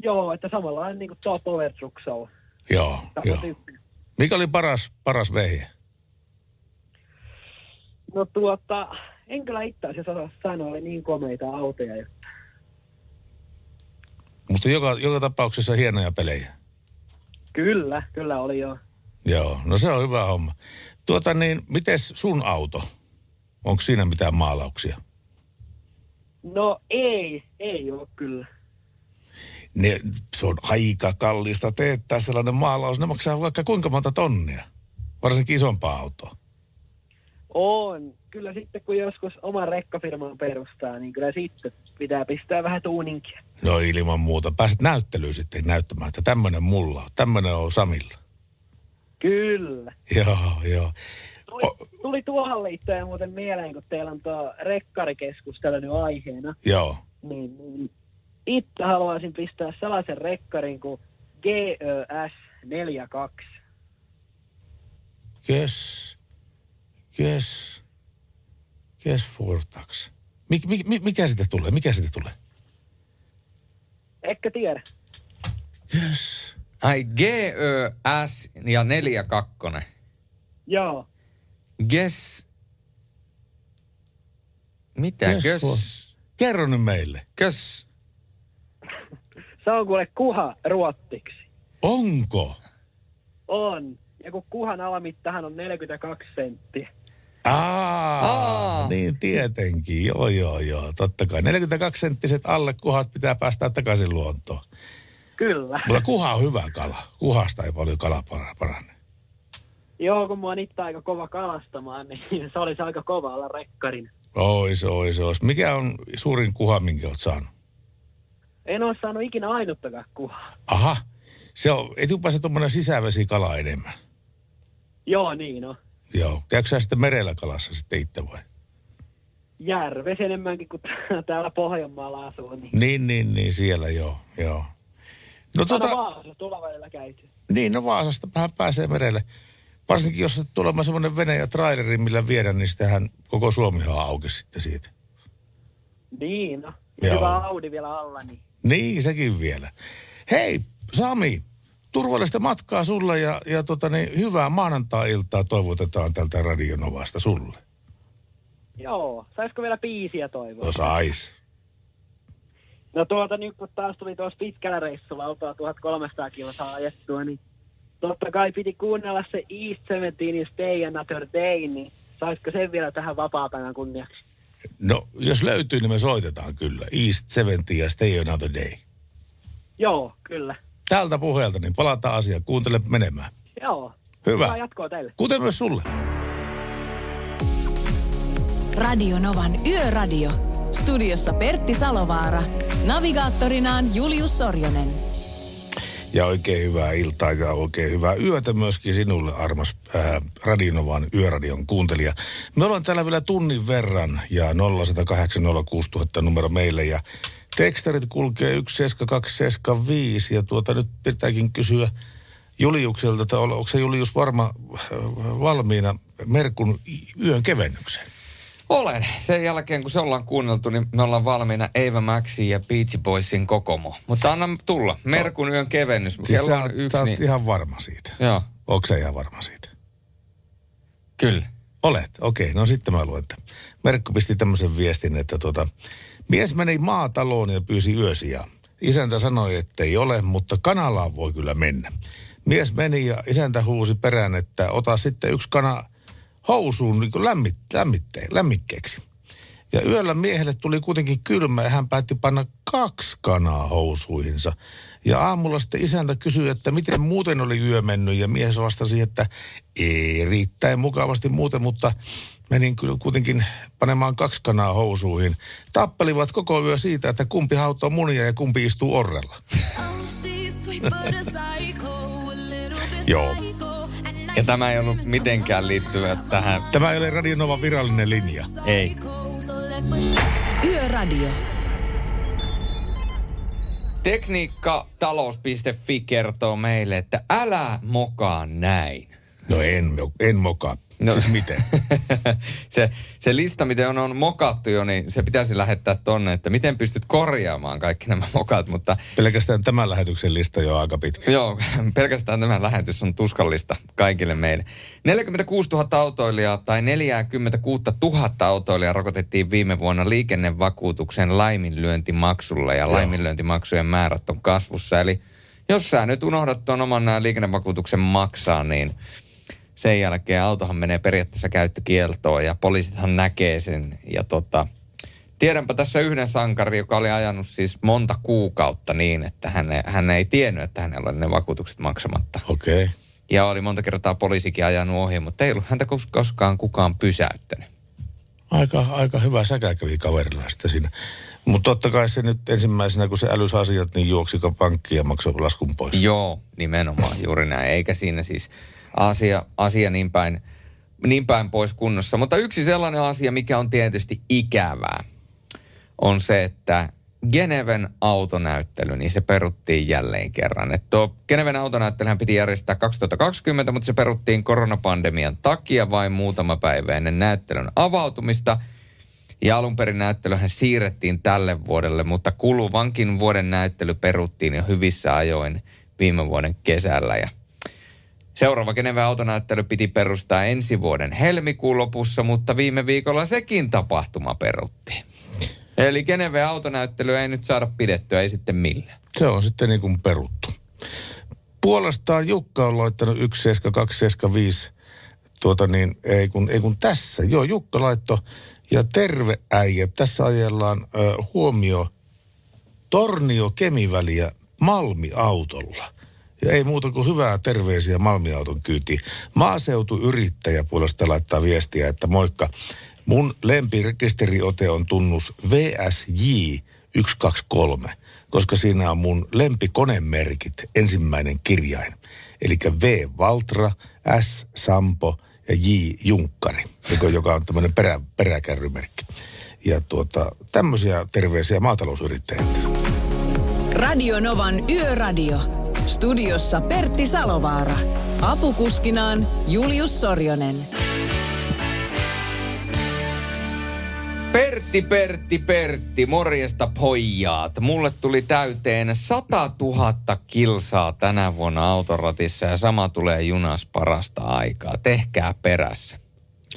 Joo, että samanlainen niin kuin tuo Power Truck Show. Joo, joo. tyyppi. Mikä oli paras, paras vehje? No tuota, en kyllä itse asiassa osaa sanoa, oli niin komeita autoja. jo. Mutta joka, joka tapauksessa hienoja pelejä. Kyllä, kyllä oli jo. Joo, no se on hyvä homma. Tuota niin, mites sun auto? Onko siinä mitään maalauksia? No ei, ei ole kyllä. Ne, se on aika kallista teettää sellainen maalaus. Ne maksaa vaikka kuinka monta tonnia. Varsinkin isompaa autoa. On. Kyllä sitten kun joskus oma rekkafirman perustaa, niin kyllä sitten pitää pistää vähän tuuninkia. No ilman muuta. Pääset näyttelyyn sitten näyttämään, että tämmöinen mulla on, tämmöinen on Samilla. Kyllä. Joo, joo. Tuli, tuli tuohon liittyen muuten mieleen, kun teillä on tuo rekkarikeskustelu nyt aiheena. Joo. Niin, niin itse haluaisin pistää sellaisen rekkarin kuin GÖS 42. Kes, kes, kes Fortax. Mik, mik, mi- mikä sitten tulee? Mikä sitten tulee? Ehkä tiedä. Kes. Ai G, Ö, S ja 42. Joo. Ges... Mitä? Gös... For- Kerro nyt meille. Gös... Se on kuule kuha ruottiksi. Onko? On. Ja kun kuhan alamittahan on 42 senttiä. Aa, Aa. niin tietenkin. Joo, joo, joo. Totta kai. 42 senttiset alle kuhat pitää päästää takaisin luontoon. Kyllä. Mutta kuha on hyvä kala. Kuhasta ei paljon kala para- parane. Joo, kun oon itse aika kova kalastamaan, niin se olisi aika kova olla rekkarin. Ois, ois, ois. Mikä on suurin kuha, minkä oot saanut? En ole saanut ikinä ainuttakaan kuhaa. Aha. Se on etupäässä tuommoinen sisävesikala enemmän. Joo, niin on. Joo. Käykö sä sitten merellä kalassa sitten itse vai? Järves enemmänkin kuin täällä Pohjanmaalla asuu. Niin, Niin, niin, niin, siellä joo, joo. No tota, Vaasa, tuolla välillä käyty. niin, no Vaasasta pääsee merelle. Varsinkin jos on tulemaan semmoinen vene ja traileri, millä viedä, niin sitähän koko Suomi on auki sitten siitä. Niin, no. Joo. Hyvä Audi vielä alla, niin Niin, sekin vielä. Hei, Sami, turvallista matkaa sulle ja, ja tota niin, hyvää maanantai-iltaa toivotetaan tältä Radionovasta sulle. joo. Saisiko vielä biisiä toivoa? No sais. No tuota nyt kun taas tuli tuossa pitkällä reissulla oltua 1300 kilsaa ajettua, niin totta kai piti kuunnella se East 17 ja Stay Another Day, niin saisiko sen vielä tähän vapaa-päivän kunniaksi? No, jos löytyy, niin me soitetaan kyllä. East 70 ja Stay Another Day. Joo, kyllä. Tältä puheelta, niin palataan asiaan. Kuuntele menemään. Joo. Hyvä. Hyvää jatkoa teille. Kuten myös sulle. Radio Novan Yöradio. Studiossa Pertti Salovaara. Navigaattorinaan Julius Sorjonen. Ja oikein hyvää iltaa ja oikein hyvää yötä myöskin sinulle, armas ää, Radinovan yöradion kuuntelija. Me ollaan täällä vielä tunnin verran ja 0806000 numero meille ja tekstarit kulkee 17275 ja tuota nyt pitääkin kysyä Juliukselta, että onko se Julius varma äh, valmiina Merkun yön kevennykseen? Olen. Sen jälkeen, kun se ollaan kuunneltu, niin me ollaan valmiina Eva Maxin ja Beach Boysin kokomo. Mutta anna tulla. Merkun yön kevennys. Siis Kello on yksi, sä niin... ihan varma siitä. Joo, Onko sä ihan varma siitä? kyllä. Olet, okei. No sitten mä luen, että Merkku pisti tämmöisen viestin, että tuota, mies meni maataloon ja pyysi yösiä. Isäntä sanoi, että ei ole, mutta kanalaan voi kyllä mennä. Mies meni ja isäntä huusi perään, että ota sitten yksi kana housuun niin kuin lämmit, lämmitte, lämmikkeeksi. Ja yöllä miehelle tuli kuitenkin kylmä ja hän päätti panna kaksi kanaa housuihinsa. Ja aamulla sitten isäntä kysyi, että miten muuten oli yö mennyt ja mies vastasi, että ei riittäen mukavasti muuten, mutta menin kyllä kuitenkin panemaan kaksi kanaa housuihin. Tappelivat koko yö siitä, että kumpi hautoo munia ja kumpi istuu orrella. Joo. Ja tämä ei ollut mitenkään liittyvä tähän. Tämä ei ole Radionova virallinen linja. Ei. Yöradio. Tekniikkatalous.fi kertoo meille, että älä mokaa näin. No en, en mokaa. No. Siis miten? se, se lista, miten on, on mokattu jo, niin se pitäisi lähettää tonne, että miten pystyt korjaamaan kaikki nämä mokat, mutta Pelkästään tämän lähetyksen lista jo aika pitkä. Joo, pelkästään tämä lähetys on tuskallista kaikille meille. 46 000 autoilijaa tai 46 000 autoilijaa rokotettiin viime vuonna liikennevakuutuksen laiminlyöntimaksulla ja laiminlyöntimaksujen määrät on kasvussa. Eli jos sä nyt unohdat tuon oman liikennevakuutuksen maksaa, niin sen jälkeen autohan menee periaatteessa käyttökieltoon ja poliisithan näkee sen. Ja tota, tiedänpä tässä yhden sankari, joka oli ajanut siis monta kuukautta niin, että hän, hän ei tiennyt, että hänellä on ne vakuutukset maksamatta. Okei. Okay. Ja oli monta kertaa poliisikin ajanut ohi, mutta ei ollut häntä kos- koskaan kukaan pysäyttänyt. Aika, aika hyvä säkä kävi kaverilla sitten siinä. Mutta totta kai se nyt ensimmäisenä, kun se älys asiat, niin juoksiko pankki ja maksoi laskun pois. Joo, nimenomaan juuri näin. Eikä siinä siis asia, asia niin, päin, niin päin pois kunnossa. Mutta yksi sellainen asia, mikä on tietysti ikävää, on se, että Geneven autonäyttely, niin se peruttiin jälleen kerran. Et tuo Geneven autonäyttelyhän piti järjestää 2020, mutta se peruttiin koronapandemian takia vain muutama päivä ennen näyttelyn avautumista. Ja alun perin näyttelyhän siirrettiin tälle vuodelle, mutta kuluvankin vuoden näyttely peruttiin jo hyvissä ajoin viime vuoden kesällä. Ja Seuraava Geneven autonäyttely piti perustaa ensi vuoden helmikuun lopussa, mutta viime viikolla sekin tapahtuma peruttiin. Eli Geneven autonäyttely ei nyt saada pidettyä, ei sitten millään. Se on sitten niin kuin peruttu. Puolestaan Jukka on laittanut 17275, tuota niin, ei kun, ei kun tässä. Joo, Jukka laitto ja terve äijä. Tässä ajellaan ö, huomio Tornio Kemiväliä Malmi-autolla. Ja ei muuta kuin hyvää terveisiä Malmiauton kyytiin. Maaseutuyrittäjä puolesta laittaa viestiä, että moikka. Mun lempirekisteriote on tunnus VSJ 123, koska siinä on mun lempikonemerkit, ensimmäinen kirjain. Eli V Valtra, S Sampo ja J Junkkari, joka on tämmöinen perä, peräkärrymerkki. Ja tuota, tämmöisiä terveisiä maatalousyrittäjiltä. Radio Novan Yöradio. Studiossa Pertti Salovaara. Apukuskinaan Julius Sorjonen. Pertti, Pertti, Pertti, morjesta pojaat. Mulle tuli täyteen 100 000 kilsaa tänä vuonna autoratissa ja sama tulee junas parasta aikaa. Tehkää perässä.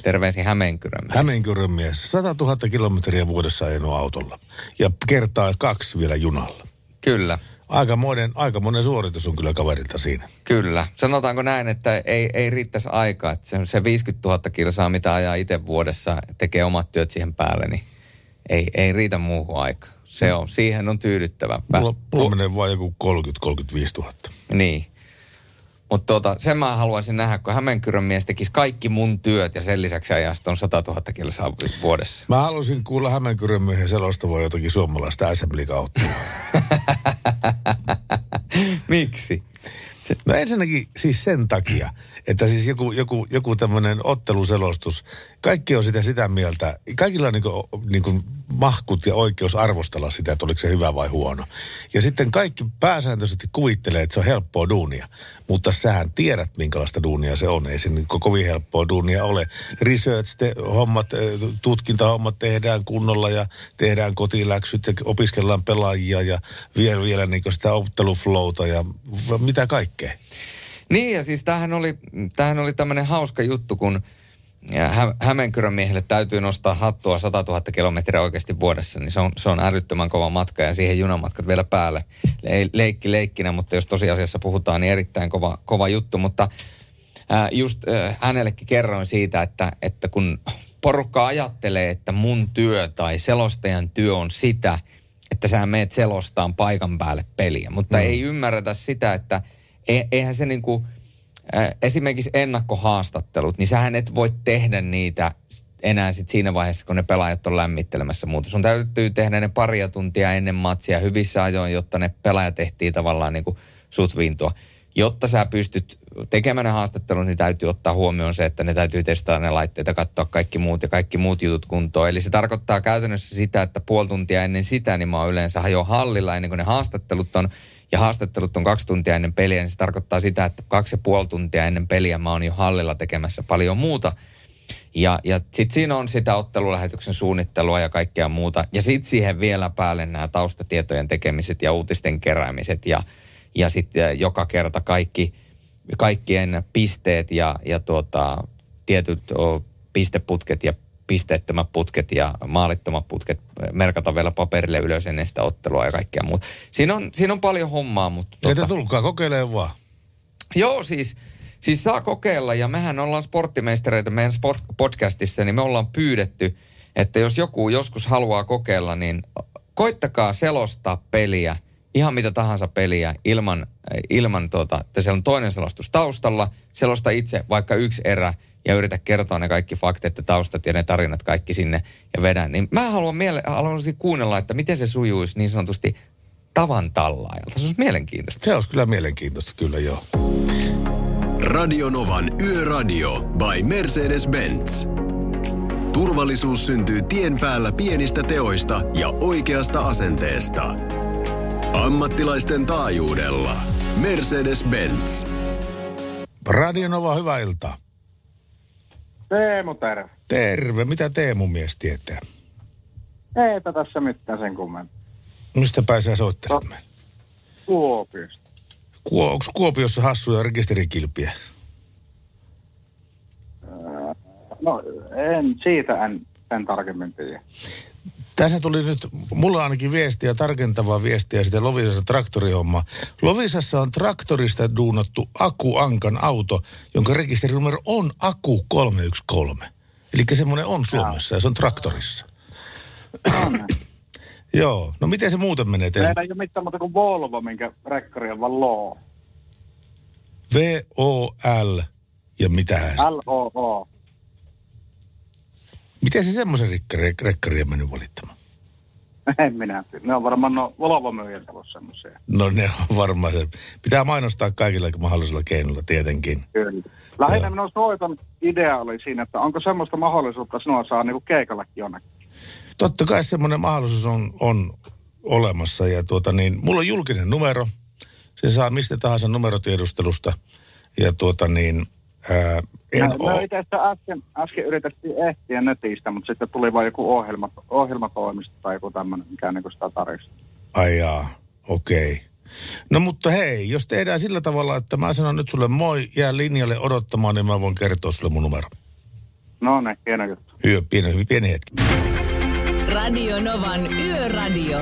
Terveisin Hämeenkyrön mies. Hämeenkyrön mies. 100 000 kilometriä vuodessa ajanut autolla. Ja kertaa kaksi vielä junalla. Kyllä. Aikamoinen, aikamoinen suoritus on kyllä kaverilta siinä. Kyllä. Sanotaanko näin, että ei, ei riittäisi aikaa, että se, se 50 000 kilsaa, mitä ajaa itse vuodessa, tekee omat työt siihen päälle, niin ei, ei riitä muuhun aikaa. Se on, siihen on tyydyttävä. Mulla, mulla menee vain joku 30-35 000. Niin. Mutta tota, sen mä haluaisin nähdä, kun Hämeenkyrön mies tekisi kaikki mun työt ja sen lisäksi ajaisi ton 100 000 kilsaa vuodessa. Mä haluaisin kuulla Hämeenkyrön miehen selostavaa jotakin suomalaista assembly kautta. Miksi? No ensinnäkin siis sen takia, että siis joku, joku, joku tämmöinen otteluselostus, kaikki on sitä sitä mieltä, kaikilla on niin kuin, niin kuin mahkut ja oikeus arvostella sitä, että oliko se hyvä vai huono. Ja sitten kaikki pääsääntöisesti kuvittelee, että se on helppoa duunia, mutta sähän tiedät, minkälaista duunia se on. Ei se niin kovin helppoa duunia ole. Research, te, hommat, eh, tutkintahommat tehdään kunnolla ja tehdään kotiläksyt ja opiskellaan pelaajia ja vielä, vielä niin sitä otteluflowta ja mitä kaikkea. Niin ja siis tämähän oli, tämähän oli tämmöinen hauska juttu, kun Hä- Hämeenkyrön miehelle täytyy nostaa hattua 100 000 kilometriä oikeasti vuodessa, niin se on, se on älyttömän kova matka ja siihen junamatkat vielä päälle. Le- leikki leikkinä, mutta jos tosiasiassa puhutaan, niin erittäin kova, kova juttu. Mutta ää, just ää, hänellekin kerroin siitä, että, että kun porukka ajattelee, että mun työ tai selostajan työ on sitä, että sä meet selostaan paikan päälle peliä, mutta mm. ei ymmärretä sitä, että e- eihän se niinku, äh, esimerkiksi ennakkohaastattelut, niin sähän et voi tehdä niitä enää sit siinä vaiheessa, kun ne pelaajat on lämmittelemässä muuta. Sun täytyy tehdä ne paria tuntia ennen matsia hyvissä ajoin, jotta ne pelaajat tehtiin tavallaan niinku sut viintua. Jotta sä pystyt tekemään ne haastattelut, niin täytyy ottaa huomioon se, että ne täytyy testata ne laitteet ja katsoa kaikki muut ja kaikki muut jutut kuntoon. Eli se tarkoittaa käytännössä sitä, että puoli tuntia ennen sitä, niin mä oon yleensä jo hallilla ennen kuin ne haastattelut on ja haastattelut on kaksi tuntia ennen peliä, niin se tarkoittaa sitä, että kaksi ja puoli tuntia ennen peliä mä oon jo hallilla tekemässä paljon muuta. Ja, ja sitten siinä on sitä ottelulähetyksen suunnittelua ja kaikkea muuta. Ja sitten siihen vielä päälle nämä taustatietojen tekemiset ja uutisten keräämiset ja, ja sitten joka kerta kaikki, kaikkien pisteet ja, ja tuota, tietyt pisteputket ja pisteettömät putket ja maalittomat putket merkata vielä paperille ylös ennen sitä ottelua ja kaikkea muuta. Siinä on, siinä on paljon hommaa, mutta... Ei te tulkaa kokeilemaan vaan. Joo, siis, siis saa kokeilla ja mehän ollaan sporttimeistereitä meidän sport podcastissa, niin me ollaan pyydetty, että jos joku joskus haluaa kokeilla, niin koittakaa selostaa peliä ihan mitä tahansa peliä ilman, ilman tuota, että siellä on toinen selostus taustalla, selosta itse vaikka yksi erä ja yritä kertoa ne kaikki faktit ja taustat ja ne tarinat kaikki sinne ja vedän. Niin mä haluan, miele- haluan kuunnella, että miten se sujuisi niin sanotusti tavan tallaajalta. Se olisi mielenkiintoista. Se olisi kyllä mielenkiintoista, kyllä joo. Radionovan Yöradio by Mercedes-Benz. Turvallisuus syntyy tien päällä pienistä teoista ja oikeasta asenteesta. Ammattilaisten taajuudella. Mercedes-Benz. Radionova, hyvää iltaa. Teemu, terve. Terve. Mitä Teemu mies tietää? Eipä tässä mitään sen kummempaa. Mistä pääsee soittamaan meille? Kuopiosta. Kuo, onko Kuopiossa hassuja rekisterikilpiä? No, en, siitä en, en tarkemmin tiedä. Tässä tuli nyt, mulla ainakin viestiä, tarkentavaa viestiä sitten Lovisassa traktorihomma. Lovisassa on traktorista duunattu Aku Ankan auto, jonka rekisterinumero on Aku 313. Eli semmoinen on Suomessa ja se on traktorissa. Joo, no miten se muuten menee teille? Meillä ei ole mitään muuta kuin Volvo, minkä rekkari on vaan Loo. V-O-L ja mitä? L-O-O. Miten se semmoisen rekkari, on mennyt valittamaan? En minä. Ne on varmaan no Volvo myyjät ollut semmoisia. No ne on varmaan se. Pitää mainostaa kaikilla mahdollisilla keinoilla tietenkin. Kyllä. Lähinnä minun soiton idea oli siinä, että onko semmoista mahdollisuutta sinua saa niinku keikallekin jonnekin. Totta kai semmoinen mahdollisuus on, on olemassa ja tuota niin, mulla on julkinen numero. Se saa mistä tahansa numerotiedustelusta ja tuota niin, ää, en no, oo, itse asiassa äsken, äsken yritettiin ehtiä netistä, mutta sitten tuli vain joku ohjelma, ohjelmatoimisto tai joku tämmöinen, mikä niinku sitä tarjosi. ai jaa, okei. Okay. No mutta hei, jos tehdään sillä tavalla, että mä sanon nyt sulle moi, jää linjalle odottamaan, niin mä voin kertoa sulle mun numero. No ne, hieno juttu. Hyvä, pieni, pieni hetki. Radio Novan Yöradio.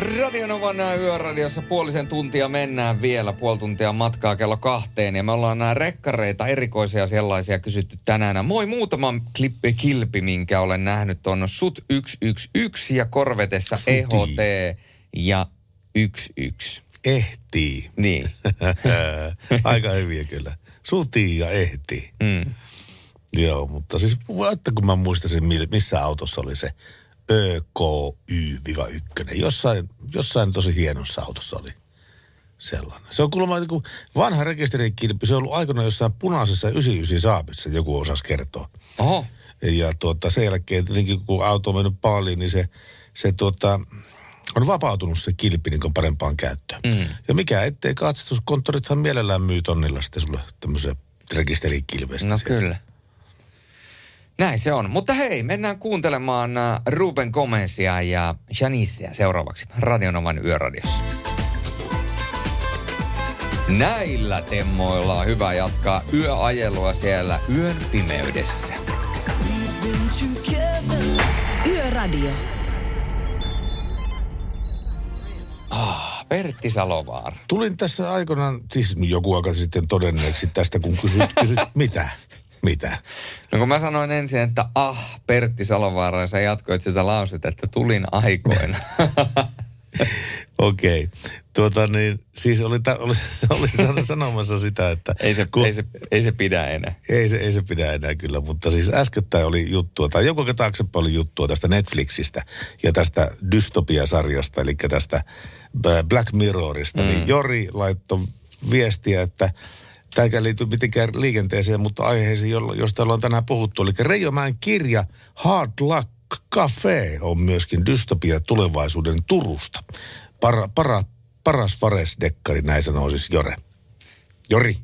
Radionovan yöradiossa puolisen tuntia mennään vielä, puoli tuntia matkaa kello kahteen. Ja me ollaan nämä rekkareita, erikoisia sellaisia kysytty tänään. Moi muutama klippi, kilpi, minkä olen nähnyt on Sut 111 ja Korvetessa EHT ja 11. Ehtii. Niin. Aika hyviä kyllä. Sutii ja ehtii. Mm. Joo, mutta siis että kun mä muistasin, mi- missä autossa oli se ÖKY-1. Jossain, jossain tosi hienossa autossa oli sellainen. Se on kuulemma joku vanha rekisterikilpi. Se on ollut aikana jossain punaisessa 99 saapissa, joku osas kertoa. Oho. Ja tuota, sen jälkeen tietenkin kun auto on mennyt paljon, niin se, se tuota, on vapautunut se kilpi niin kuin parempaan käyttöön. Mm. Ja mikä ettei katsastuskonttorithan mielellään myy tonnilla sitten sulle tämmöisen rekisterikilvestä. No sieltä. kyllä. Näin se on. Mutta hei, mennään kuuntelemaan äh, Ruben Gomezia ja Janissia seuraavaksi Radionovan yöradiossa. Näillä temmoilla on hyvä jatkaa yöajelua siellä yön pimeydessä. Yöradio. Ah, Pertti Salovaara. Tulin tässä aikoinaan, siis joku aika sitten todenneeksi tästä, kun kysyt, kysyt mitä? Mitä? No kun mä sanoin ensin, että ah, Pertti Salovaara, ja sä jatkoit sitä lausetta, että tulin aikoina. Okei. Okay. Tuota niin, siis oli, ta, oli, oli sanomassa sitä, että... ei, se, ei, se, ei se pidä enää. Ei se, ei se pidä enää kyllä, mutta siis äskettäin oli juttua, tai joku taaksepäin oli juttua tästä Netflixistä ja tästä dystopia-sarjasta, eli tästä Black Mirrorista, mm. niin Jori laittoi viestiä, että tämä ei liity mitenkään liikenteeseen, mutta aiheeseen, josta ollaan tänään puhuttu. Eli Reijomäen kirja Hard Luck Cafe on myöskin dystopia tulevaisuuden Turusta. Para, para, paras varesdekkari, näin sanoo siis Jore. Jori.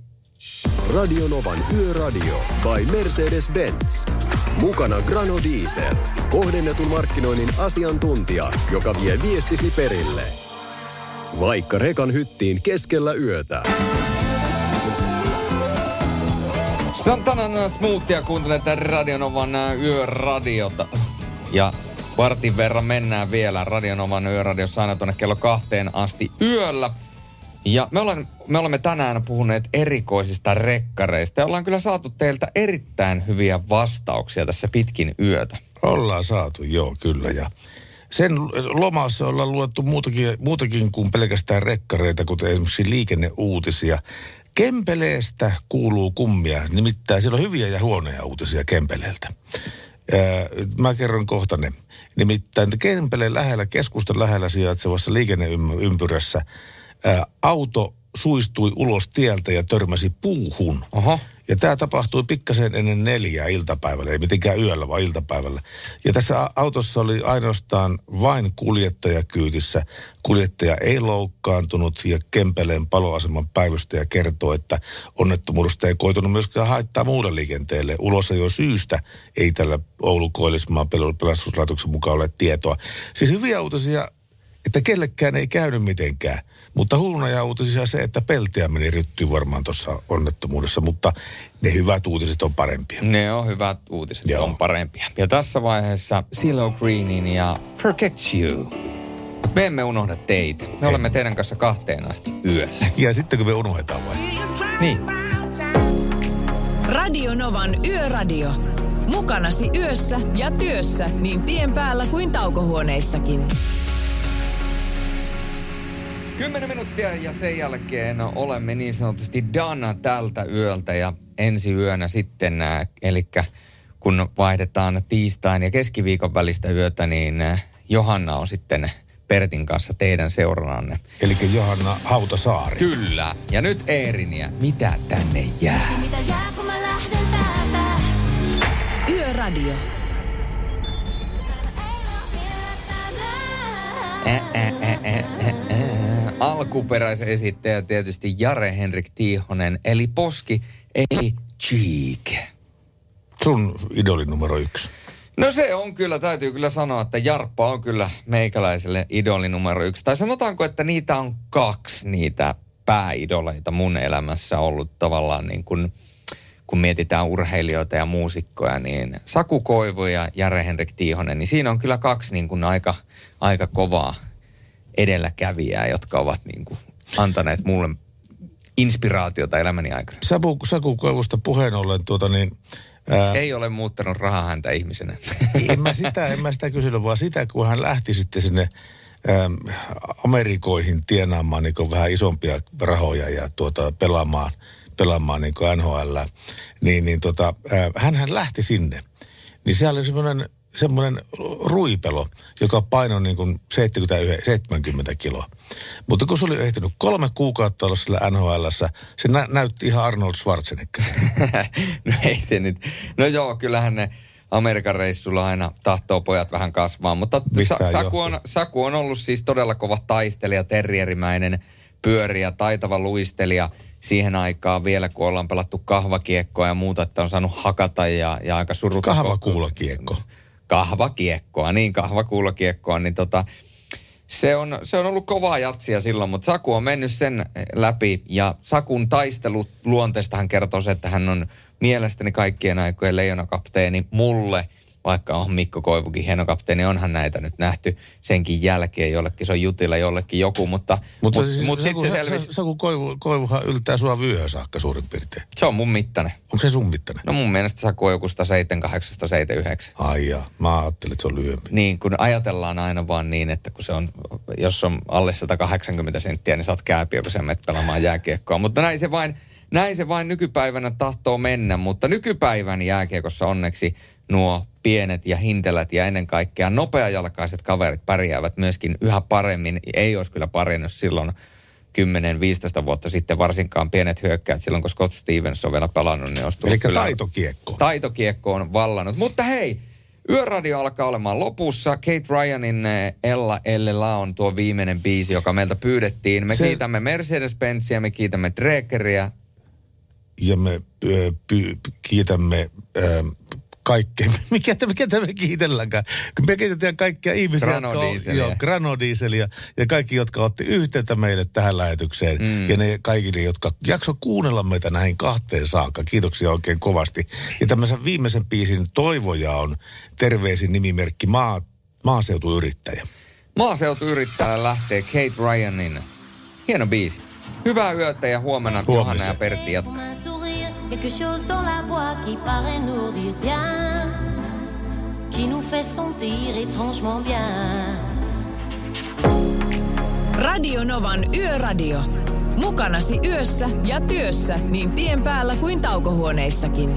Radionovan Yöradio by Mercedes-Benz. Mukana Grano Diesel. Kohdennetun markkinoinnin asiantuntija, joka vie viestisi perille. Vaikka rekan hyttiin keskellä yötä. Santanan smoothia kuuntelet Radionovan yöradiota. Ja vartin verran mennään vielä Radionovan yöradiossa aina tuonne kello kahteen asti yöllä. Ja me, ollaan, me olemme tänään puhuneet erikoisista rekkareista ja ollaan kyllä saatu teiltä erittäin hyviä vastauksia tässä pitkin yötä. Ollaan saatu, joo, kyllä. Ja sen lomassa ollaan luettu muutakin, muutakin kuin pelkästään rekkareita, kuten esimerkiksi liikenneuutisia. Kempeleestä kuuluu kummia, nimittäin siellä on hyviä ja huonoja uutisia Kempeleeltä. Mä kerron kohta ne. Nimittäin Kempeleen lähellä, keskustan lähellä sijaitsevassa liikenneympyrässä auto suistui ulos tieltä ja törmäsi puuhun. Oho. Ja tämä tapahtui pikkasen ennen neljää iltapäivällä, ei mitenkään yöllä, vaan iltapäivällä. Ja tässä autossa oli ainoastaan vain kuljettaja kyytissä. Kuljettaja ei loukkaantunut ja Kempeleen paloaseman päivystäjä kertoo, että onnettomuudesta ei koitunut myöskään haittaa muulle liikenteelle. Ulos jo syystä ei tällä Oulun Koillismaan pel- pelastuslaitoksen mukaan ole tietoa. Siis hyviä uutisia, että kellekään ei käynyt mitenkään. Mutta huonoja uutisia se, että peltiä meni ryttyyn varmaan tuossa onnettomuudessa, mutta ne hyvät uutiset on parempia. Ne on hyvät uutiset, Joo. on parempia. Ja tässä vaiheessa CeeLo Greenin ja Forget You. Me emme unohda teitä. Me olemme teidän kanssa kahteen asti yöllä. Ja sitten kun me unohdetaan vai? Niin. Radio Novan Yöradio. Mukanasi yössä ja työssä niin tien päällä kuin taukohuoneissakin. Kymmenen minuuttia ja sen jälkeen olemme niin sanotusti done tältä yöltä ja ensi yönä sitten, eli kun vaihdetaan tiistain ja keskiviikon välistä yötä, niin äh, Johanna on sitten Pertin kanssa teidän seurananne. Eli Johanna Hautasaari. Kyllä. Ja nyt Eeriniä, mitä tänne jää? Mitä jää, kun mä lähden täältä? Yöradio. Ä, ä, ä, ä, ä, ä. Alkuperäisesittäjä tietysti Jare Henrik Tiihonen, eli Poski, eli Cheek. Sun idoli numero yksi. No se on kyllä, täytyy kyllä sanoa, että Jarppa on kyllä meikäläiselle idoli numero yksi. Tai sanotaanko, että niitä on kaksi niitä pääidoleita mun elämässä ollut tavallaan niin kuin, kun mietitään urheilijoita ja muusikkoja, niin Saku Koivu ja Jare Henrik Tiihonen, niin siinä on kyllä kaksi niin kuin aika, aika kovaa edelläkävijää, jotka ovat niin kuin antaneet mulle inspiraatiota elämäni aikana. Saku, Saku Koivusta puheen ollen tuota niin... Ää, Ei ole muuttanut rahaa häntä ihmisenä. en mä sitä, en mä sitä kysynyt, vaan sitä, kun hän lähti sitten sinne äm, Amerikoihin tienaamaan niin vähän isompia rahoja ja tuota, pelaamaan, pelaamaan niin NHL, niin, niin tota, hänhän lähti sinne. Niin siellä oli semmoinen semmoinen ruipelo, joka painoi niin kuin 70, 70 kiloa. Mutta kun se oli ehtinyt kolme kuukautta olla sillä NHLssä, se nä- näytti ihan Arnold Schwarzenegger. no ei se nyt. No joo, kyllähän ne Amerikan reissulla aina tahtoo pojat vähän kasvaa, mutta Sa- Saku, on, Saku on ollut siis todella kova taistelija, terrierimäinen pyöriä, taitava luistelija siihen aikaan vielä, kun ollaan pelattu kahvakiekkoa ja muuta, että on saanut hakata ja, ja aika surukas. Kahvakuulokiekko. Kahvakiekkoa, niin kahvakuulokiekkoa, niin tota, se on, se on ollut kovaa jatsia silloin, mutta Saku on mennyt sen läpi ja Sakun taistelu luonteesta hän kertoo se, että hän on mielestäni kaikkien aikojen leijonakapteeni mulle, vaikka on Mikko Koivukin hieno kapteeni, onhan näitä nyt nähty senkin jälkeen, jollekin se on jutilla, jollekin joku, mutta, Mutta mut, siis, mut sitten se Sa- selvisi, Saku Koivu, Koivuhan yltää sua vyöhön saakka suurin piirtein. se on mun mittainen. Onko se sun mittainen? No mun mielestä Saku on joku 178, 179. Ai jaa, mä ajattelin, että se on lyhyempi. Niin, kun ajatellaan aina vaan niin, että kun se on, jos on alle 180 senttiä, niin sä oot kääpiö, kun sä menet pelaamaan jääkiekkoa. Mutta näin se vain, näin se vain nykypäivänä tahtoo mennä. Mutta nykypäivän jääkiekossa onneksi nuo pienet ja hintelät ja ennen kaikkea nopeajalkaiset kaverit pärjäävät myöskin yhä paremmin. Ei olisi kyllä pärjännyt silloin 10-15 vuotta sitten varsinkaan pienet hyökkäät silloin, kun Scott Stevens on vielä pelannut, niin olisi Eli kyllä- taitokiekko. taitokiekko on vallannut. Mutta hei, Yöradio alkaa olemaan lopussa. Kate Ryanin eh, Ella Ellellä on tuo viimeinen biisi, joka meiltä pyydettiin. Me Se- kiitämme Mercedes-Benzia, me kiitämme Drekeriä. Ja me ö, py, kiitämme ö, kaikkea. Mikä, mikä me kiitelläänkään? Kun me kiitetään kaikkia ihmisiä, jotka on, Granodieselia. joo, ja kaikki, jotka otti yhteyttä meille tähän lähetykseen. Mm. Ja ne kaikille, jotka jakso kuunnella meitä näihin kahteen saakka. Kiitoksia oikein kovasti. Ja tämmöisen viimeisen biisin toivoja on terveisin nimimerkki maa, maaseutuyrittäjä. Maaseutuyrittäjä lähtee Kate Ryanin Hieno biisi. Hyvää yötä ja huomenna Johanna ja Pertti jatkaa. Quelque chose dans la voix qui paraît nous dire bien, qui nous fait sentir étrangement bien. Radio Novan Yöradio. Mukanasi yössä ja työssä niin tien päällä kuin taukohuoneissakin.